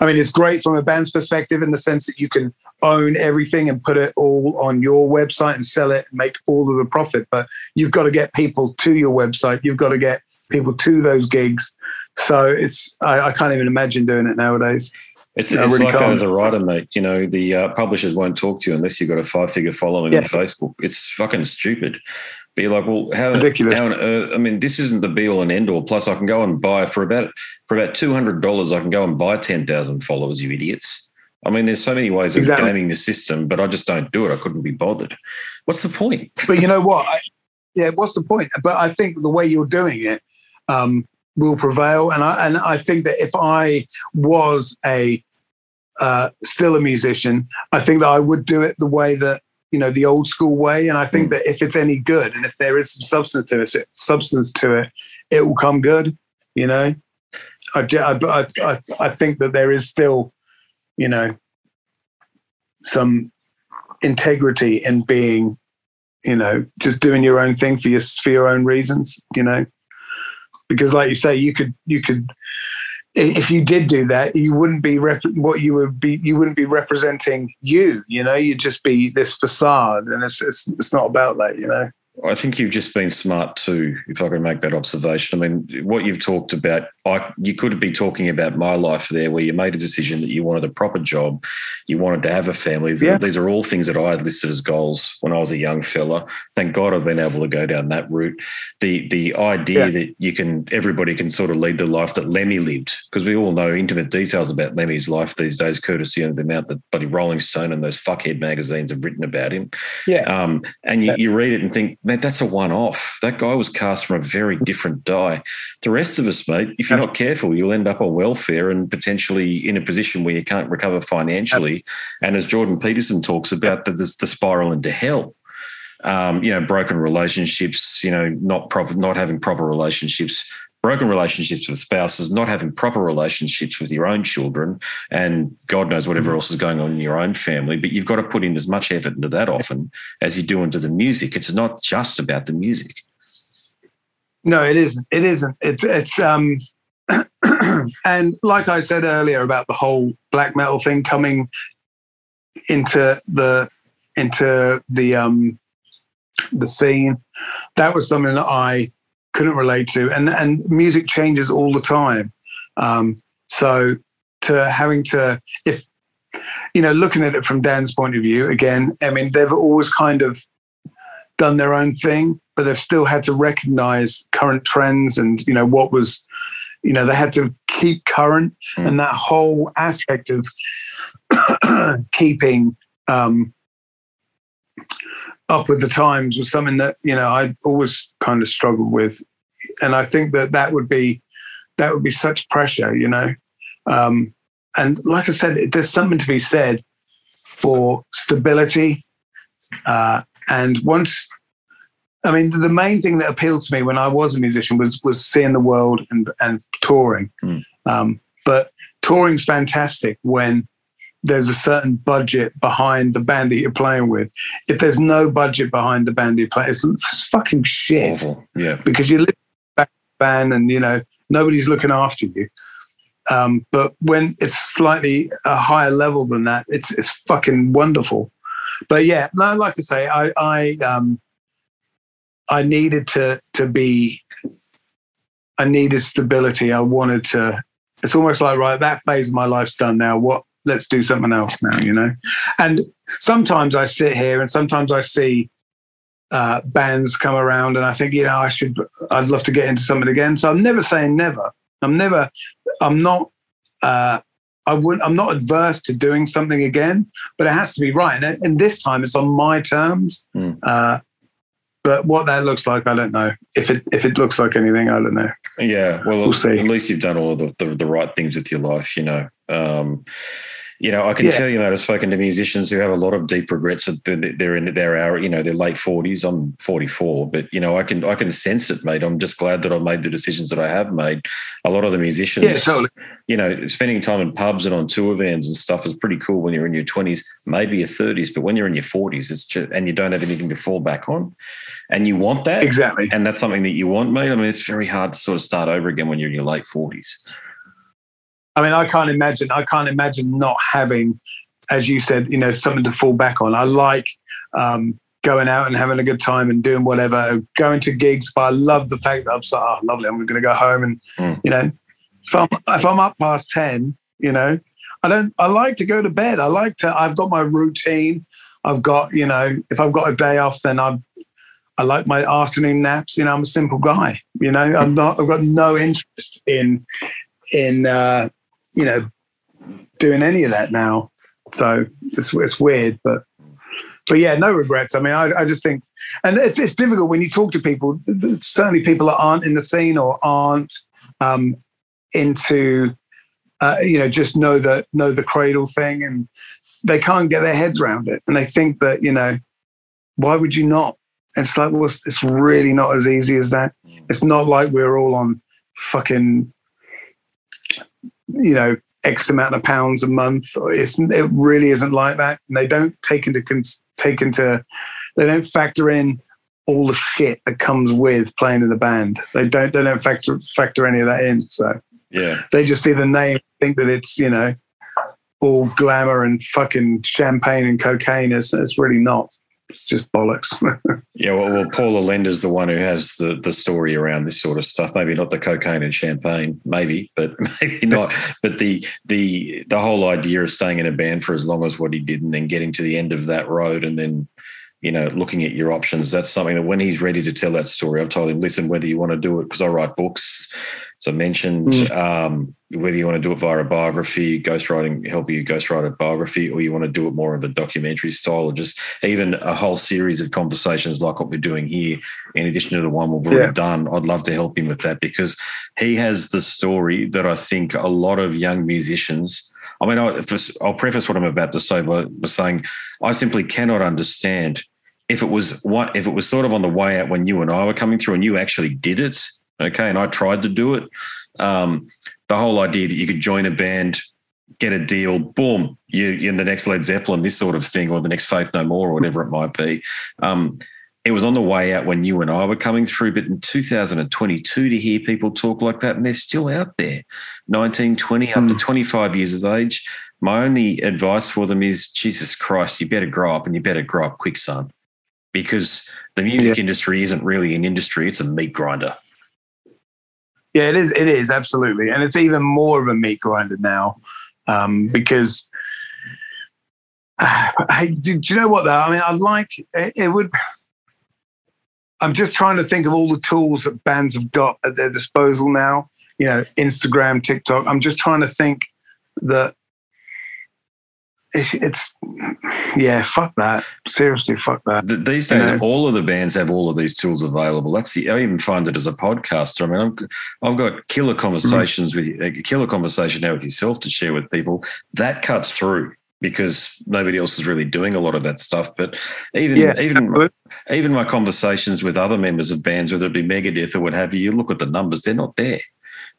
I mean, it's great from a band's perspective in the sense that you can own everything and put it all on your website and sell it and make all of the profit. But you've got to get people to your website. You've got to get people to those gigs. So it's, I, I can't even imagine doing it nowadays. It's, it's really like that as a writer, mate. You know, the uh, publishers won't talk to you unless you've got a five figure following yeah. on Facebook. It's fucking stupid. Be like, well, how ridiculous? How I mean, this isn't the be all and end all. Plus, I can go and buy for about for about two hundred dollars. I can go and buy ten thousand followers. You idiots! I mean, there's so many ways of exactly. gaming the system, but I just don't do it. I couldn't be bothered. What's the point? But you know what? I, yeah, what's the point? But I think the way you're doing it um, will prevail, and I and I think that if I was a uh, still a musician, I think that I would do it the way that you know the old school way. And I think mm. that if it's any good, and if there is some substance to it, substance to it, it will come good. You know, I I I, I think that there is still, you know, some integrity in being, you know, just doing your own thing for your for your own reasons. You know, because like you say, you could you could if you did do that, you wouldn't be rep- what you would be. You wouldn't be representing you. You know, you'd just be this facade, and it's it's, it's not about that. You know. I think you've just been smart too, if I can make that observation. I mean, what you've talked about, I, you could be talking about my life there, where you made a decision that you wanted a proper job, you wanted to have a family. Yeah. These are all things that I had listed as goals when I was a young fella. Thank God I've been able to go down that route. The the idea yeah. that you can, everybody can sort of lead the life that Lemmy lived, because we all know intimate details about Lemmy's life these days, courtesy of the amount that Buddy Rolling Stone and those fuckhead magazines have written about him. Yeah. Um, and you, you read it and think mate, that's a one off. That guy was cast from a very different die. The rest of us, mate, if you're not careful, you'll end up on welfare and potentially in a position where you can't recover financially. And as Jordan Peterson talks about, there's the spiral into hell. Um, you know, broken relationships, you know, not proper, not having proper relationships, broken relationships with spouses, not having proper relationships with your own children, and God knows whatever mm-hmm. else is going on in your own family. But you've got to put in as much effort into that often as you do into the music. It's not just about the music. No, it isn't. It isn't. It's it's um and like I said earlier about the whole black metal thing coming into the into the um the scene, that was something that I couldn't relate to. And and music changes all the time. Um, so to having to if you know looking at it from Dan's point of view again, I mean they've always kind of done their own thing, but they've still had to recognize current trends and you know what was you know they had to keep current mm. and that whole aspect of keeping um, up with the times was something that you know I always kind of struggled with, and I think that that would be that would be such pressure, you know. Um, and like I said, there's something to be said for stability. Uh, and once, I mean, the main thing that appealed to me when I was a musician was was seeing the world and and touring. Mm. Um, but touring's fantastic when there's a certain budget behind the band that you're playing with. If there's no budget behind the band you play, it's, fucking shit. Awful. Yeah. Because you live back band and you know nobody's looking after you. Um, but when it's slightly a higher level than that, it's it's fucking wonderful. But yeah, no, like I say, I I um I needed to to be I needed stability. I wanted to it's almost like right, that phase of my life's done now. What let's do something else now, you know? And sometimes I sit here and sometimes I see uh, bands come around and I think, you know, I should, I'd love to get into something again. So I'm never saying never. I'm never, I'm not, uh, I wouldn't, I'm not adverse to doing something again, but it has to be right. And, and this time it's on my terms. Mm. Uh, but what that looks like, I don't know. If it if it looks like anything, I don't know. Yeah, well, we'll see. At least you've done all the, the, the right things with your life, you know. Um, you know, I can yeah. tell you, mate, I've spoken to musicians who have a lot of deep regrets. They're in their hour, you know, their late forties. I'm 44, but you know, I can I can sense it, mate. I'm just glad that I've made the decisions that I have made. A lot of the musicians, yeah, totally. you know, spending time in pubs and on tour vans and stuff is pretty cool when you're in your 20s, maybe your 30s, but when you're in your 40s, it's just, and you don't have anything to fall back on, and you want that exactly, and that's something that you want, mate. I mean, it's very hard to sort of start over again when you're in your late 40s. I mean, I can't imagine. I can't imagine not having, as you said, you know, something to fall back on. I like um, going out and having a good time and doing whatever, going to gigs. But I love the fact that I'm so oh, lovely. I'm going to go home and mm. you know, if I'm if I'm up past ten, you know, I don't. I like to go to bed. I like to. I've got my routine. I've got you know, if I've got a day off, then I've I like my afternoon naps. You know, I'm a simple guy. You know, I'm not. I've got no interest in in uh, you know, doing any of that now. So it's, it's weird, but but yeah, no regrets. I mean, I, I just think, and it's, it's difficult when you talk to people. Certainly, people that aren't in the scene or aren't um, into, uh, you know, just know the know the cradle thing, and they can't get their heads around it, and they think that you know, why would you not? it's like, well, it's, it's really not as easy as that. It's not like we're all on fucking you know x amount of pounds a month. It's, it really isn't like that. And they don't take into take into they don't factor in all the shit that comes with playing in the band. They don't they don't factor factor any of that in. So yeah. they just see the name think that it's you know all glamour and fucking champagne and cocaine. It's, it's really not it's just bollocks. yeah, well, well, Paul Allender's the one who has the the story around this sort of stuff. Maybe not the cocaine and champagne, maybe, but maybe not. but the the the whole idea of staying in a band for as long as what he did, and then getting to the end of that road, and then you know looking at your options. That's something that when he's ready to tell that story, I've told him, listen, whether you want to do it because I write books. So I mentioned mm. um, whether you want to do it via a biography, ghostwriting, help you ghostwrite a biography, or you want to do it more of a documentary style, or just even a whole series of conversations like what we're doing here, in addition to the one we've already yeah. done. I'd love to help him with that because he has the story that I think a lot of young musicians. I mean, I'll preface what I'm about to say by, by saying I simply cannot understand if it was what if it was sort of on the way out when you and I were coming through and you actually did it Okay. And I tried to do it. Um, the whole idea that you could join a band, get a deal, boom, you, are in the next Led Zeppelin, this sort of thing, or the next Faith No More, or whatever it might be. Um, it was on the way out when you and I were coming through, but in 2022 to hear people talk like that, and they're still out there, 19, 20, mm. up to hmm. 25 years of age. My only advice for them is Jesus Christ, you better grow up and you better grow up quick, son, because the music yeah. industry isn't really an industry, it's a meat grinder. Yeah, it is. It is absolutely, and it's even more of a meat grinder now um, because. Hey, do, do, you know what though? I mean, I like it, it would I'm just trying to think of all the tools that bands have got at their disposal now. You know, Instagram, TikTok. I'm just trying to think that it's yeah, fuck that. Seriously, fuck that. These days, you know? all of the bands have all of these tools available. That's the I even find it as a podcaster. I mean, I've, I've got killer conversations mm-hmm. with a killer conversation now with yourself to share with people. That cuts through because nobody else is really doing a lot of that stuff. But even yeah, even absolutely. even my conversations with other members of bands, whether it be Megadeth or what have you, you look at the numbers; they're not there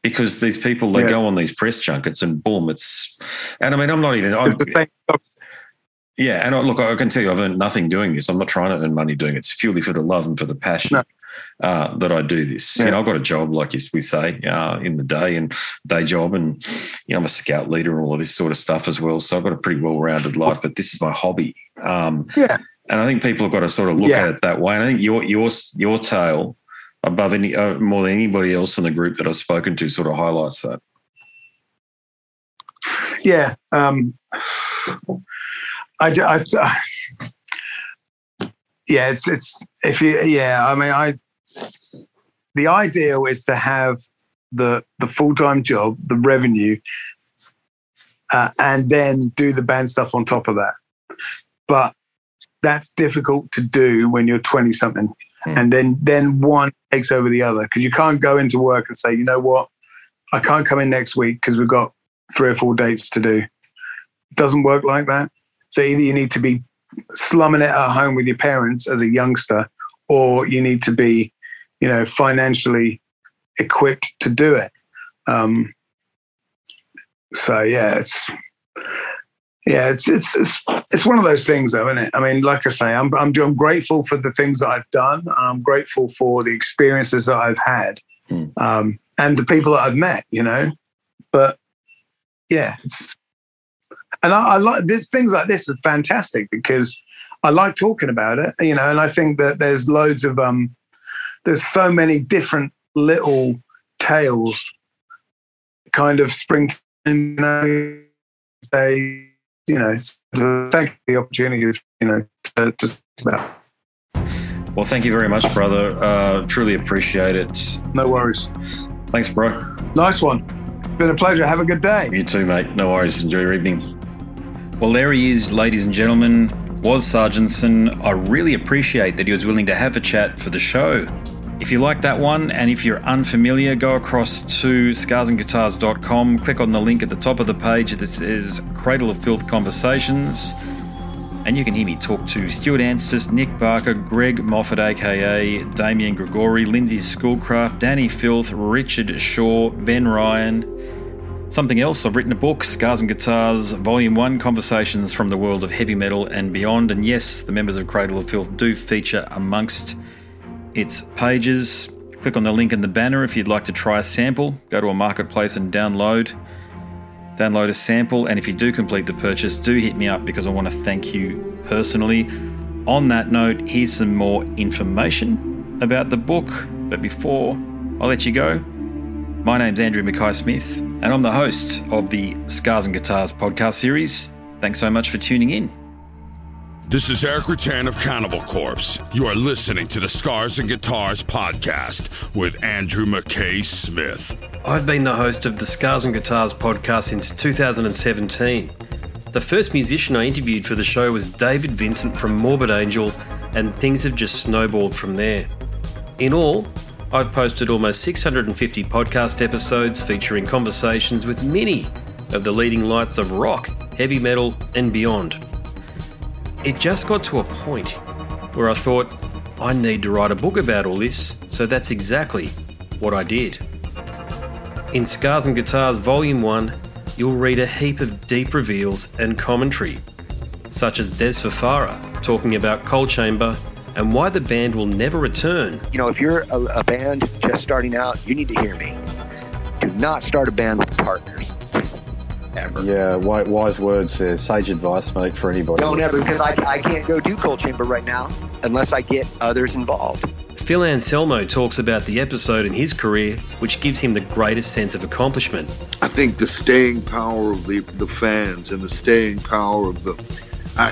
because these people they yeah. go on these press junkets and boom, it's. And I mean, I'm not even. I'm, yeah, and I, look, I can tell you, I've earned nothing doing this. I'm not trying to earn money doing it. It's purely for the love and for the passion. No uh, that I do this. Yeah. You know, I've got a job, like we say, uh, in the day and day job, and you know, I'm a scout leader and all of this sort of stuff as well. So I've got a pretty well-rounded life, but this is my hobby. Um, yeah. And I think people have got to sort of look yeah. at it that way. And I think your your your tale above any uh, more than anybody else in the group that I've spoken to sort of highlights that. Yeah. Um, I, I, yeah, it's it's if you yeah, I mean I the ideal is to have the the full time job, the revenue, uh, and then do the band stuff on top of that. But that's difficult to do when you're twenty something, hmm. and then then one takes over the other because you can't go into work and say, you know what, I can't come in next week because we've got three or four dates to do. It doesn't work like that. So either you need to be slumming it at home with your parents as a youngster, or you need to be, you know, financially equipped to do it. Um, so yeah, it's yeah, it's it's it's it's one of those things, though, isn't it? I mean, like I say, I'm I'm, I'm grateful for the things that I've done. I'm grateful for the experiences that I've had, hmm. um, and the people that I've met. You know, but yeah, it's and I, I like this, things like this are fantastic because I like talking about it, you know, and I think that there's loads of um, there's so many different little tales, kind of spring, you know, they, you know, thank you the opportunity, you know, to, to about. Well, thank you very much, brother. Uh, truly appreciate it. No worries. Thanks, bro. Nice one. Been a pleasure. Have a good day. You too, mate. No worries. Enjoy your evening. Well, there he is, ladies and gentlemen. Was Sarginson. I really appreciate that he was willing to have a chat for the show. If you like that one, and if you're unfamiliar, go across to scarsandguitars.com, click on the link at the top of the page. This says Cradle of Filth Conversations, and you can hear me talk to Stuart Anstis, Nick Barker, Greg Moffat, aka Damien Gregori, Lindsay Schoolcraft, Dani Filth, Richard Shaw, Ben Ryan, Something else, I've written a book, Scars and Guitars, Volume 1 Conversations from the World of Heavy Metal and Beyond. And yes, the members of Cradle of Filth do feature amongst its pages. Click on the link in the banner if you'd like to try a sample. Go to a marketplace and download. Download a sample, and if you do complete the purchase, do hit me up because I want to thank you personally. On that note, here's some more information about the book. But before I let you go, my name's Andrew Mackay Smith, and I'm the host of the Scars and Guitars podcast series. Thanks so much for tuning in. This is Erik Rutan of Cannibal Corpse. You are listening to the Scars and Guitars podcast with Andrew McKay Smith. I've been the host of the Scars and Guitars podcast since 2017. The first musician I interviewed for the show was David Vincent from Morbid Angel, and things have just snowballed from there. In all, I've posted almost 650 podcast episodes featuring conversations with many of the leading lights of rock, heavy metal, and beyond. It just got to a point where I thought, I need to write a book about all this, so that's exactly what I did. In Scars and Guitars Volume 1, you'll read a heap of deep reveals and commentary, such as Dez Fafara talking about Coal Chamber and why the band will never return. You know, if you're a, a band just starting out, you need to hear me. Do not start a band with partners. Ever. Yeah, wise words there. Sage advice, mate, for anybody. Don't ever, because I, I can't go do Coal Chamber right now unless I get others involved. Phil Anselmo talks about the episode in his career which gives him the greatest sense of accomplishment. I think the staying power of the, the fans and the staying power of the I,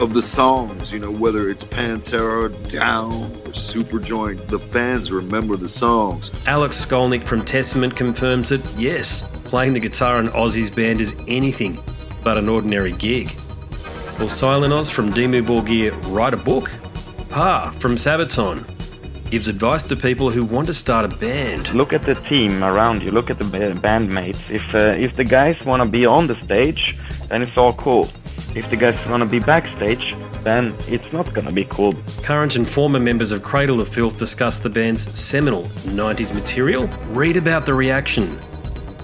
of the songs, you know, whether it's Pantera, Down, or Superjoint, the fans remember the songs. Alex Skolnick from Testament confirms it. yes, playing the guitar in Ozzy's band is anything but an ordinary gig. Will Silenoz from Dimmu Borgir write a book? Pär from Sabaton gives advice to people who want to start a band. Look at the team around you. Look at the bandmates. If uh, if the guys want to be on the stage, then it's all cool. If the guys want to be backstage, then it's not gonna be cool. Current and former members of Cradle of Filth discuss the band's seminal 90s material. Read about the reaction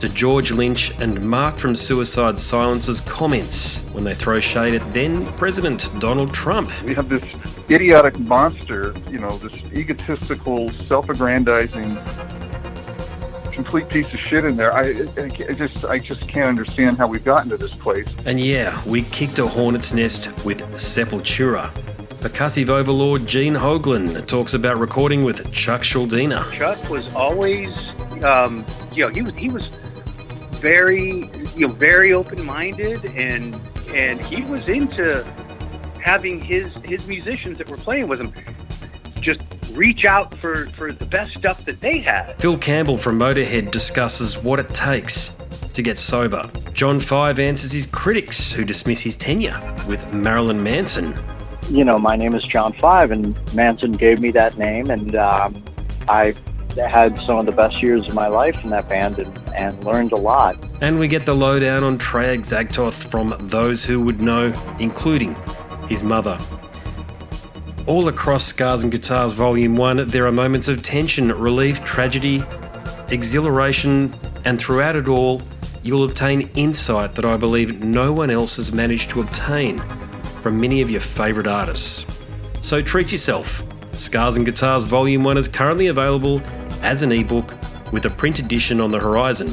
to George Lynch and Mark from Suicide Silence's comments when they throw shade at then President Donald Trump. We have this idiotic monster, you know, this egotistical, self-aggrandizing, complete piece of shit in there. I, I, just, I just can't understand how we've gotten to this place. And yeah, we kicked a hornet's nest with Sepultura. Percussive overlord Gene Hoglan talks about recording with Chuck Schuldiner. Chuck was always, um, you know, he was he was very, you know, very open-minded, and and he was into having his his musicians that were playing with him just reach out for, for the best stuff that they had. Phil Campbell from Motorhead discusses what it takes to get sober. John Five answers his critics who dismiss his tenure with Marilyn Manson. You know, my name is John Five, and Manson gave me that name, and um, I had some of the best years of my life in that band and, and learned a lot. And we get the lowdown on Trey Azagthoth from those who would know, including his mother. All across Scars and Guitars Volume 1, there are moments of tension, relief, tragedy, exhilaration, and throughout it all, you'll obtain insight that I believe no one else has managed to obtain from many of your favourite artists. So treat yourself. Scars and Guitars Volume 1 is currently available as an ebook with a print edition on the horizon.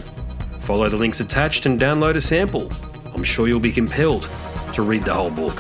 Follow the links attached and download a sample. I'm sure you'll be compelled to read the whole book.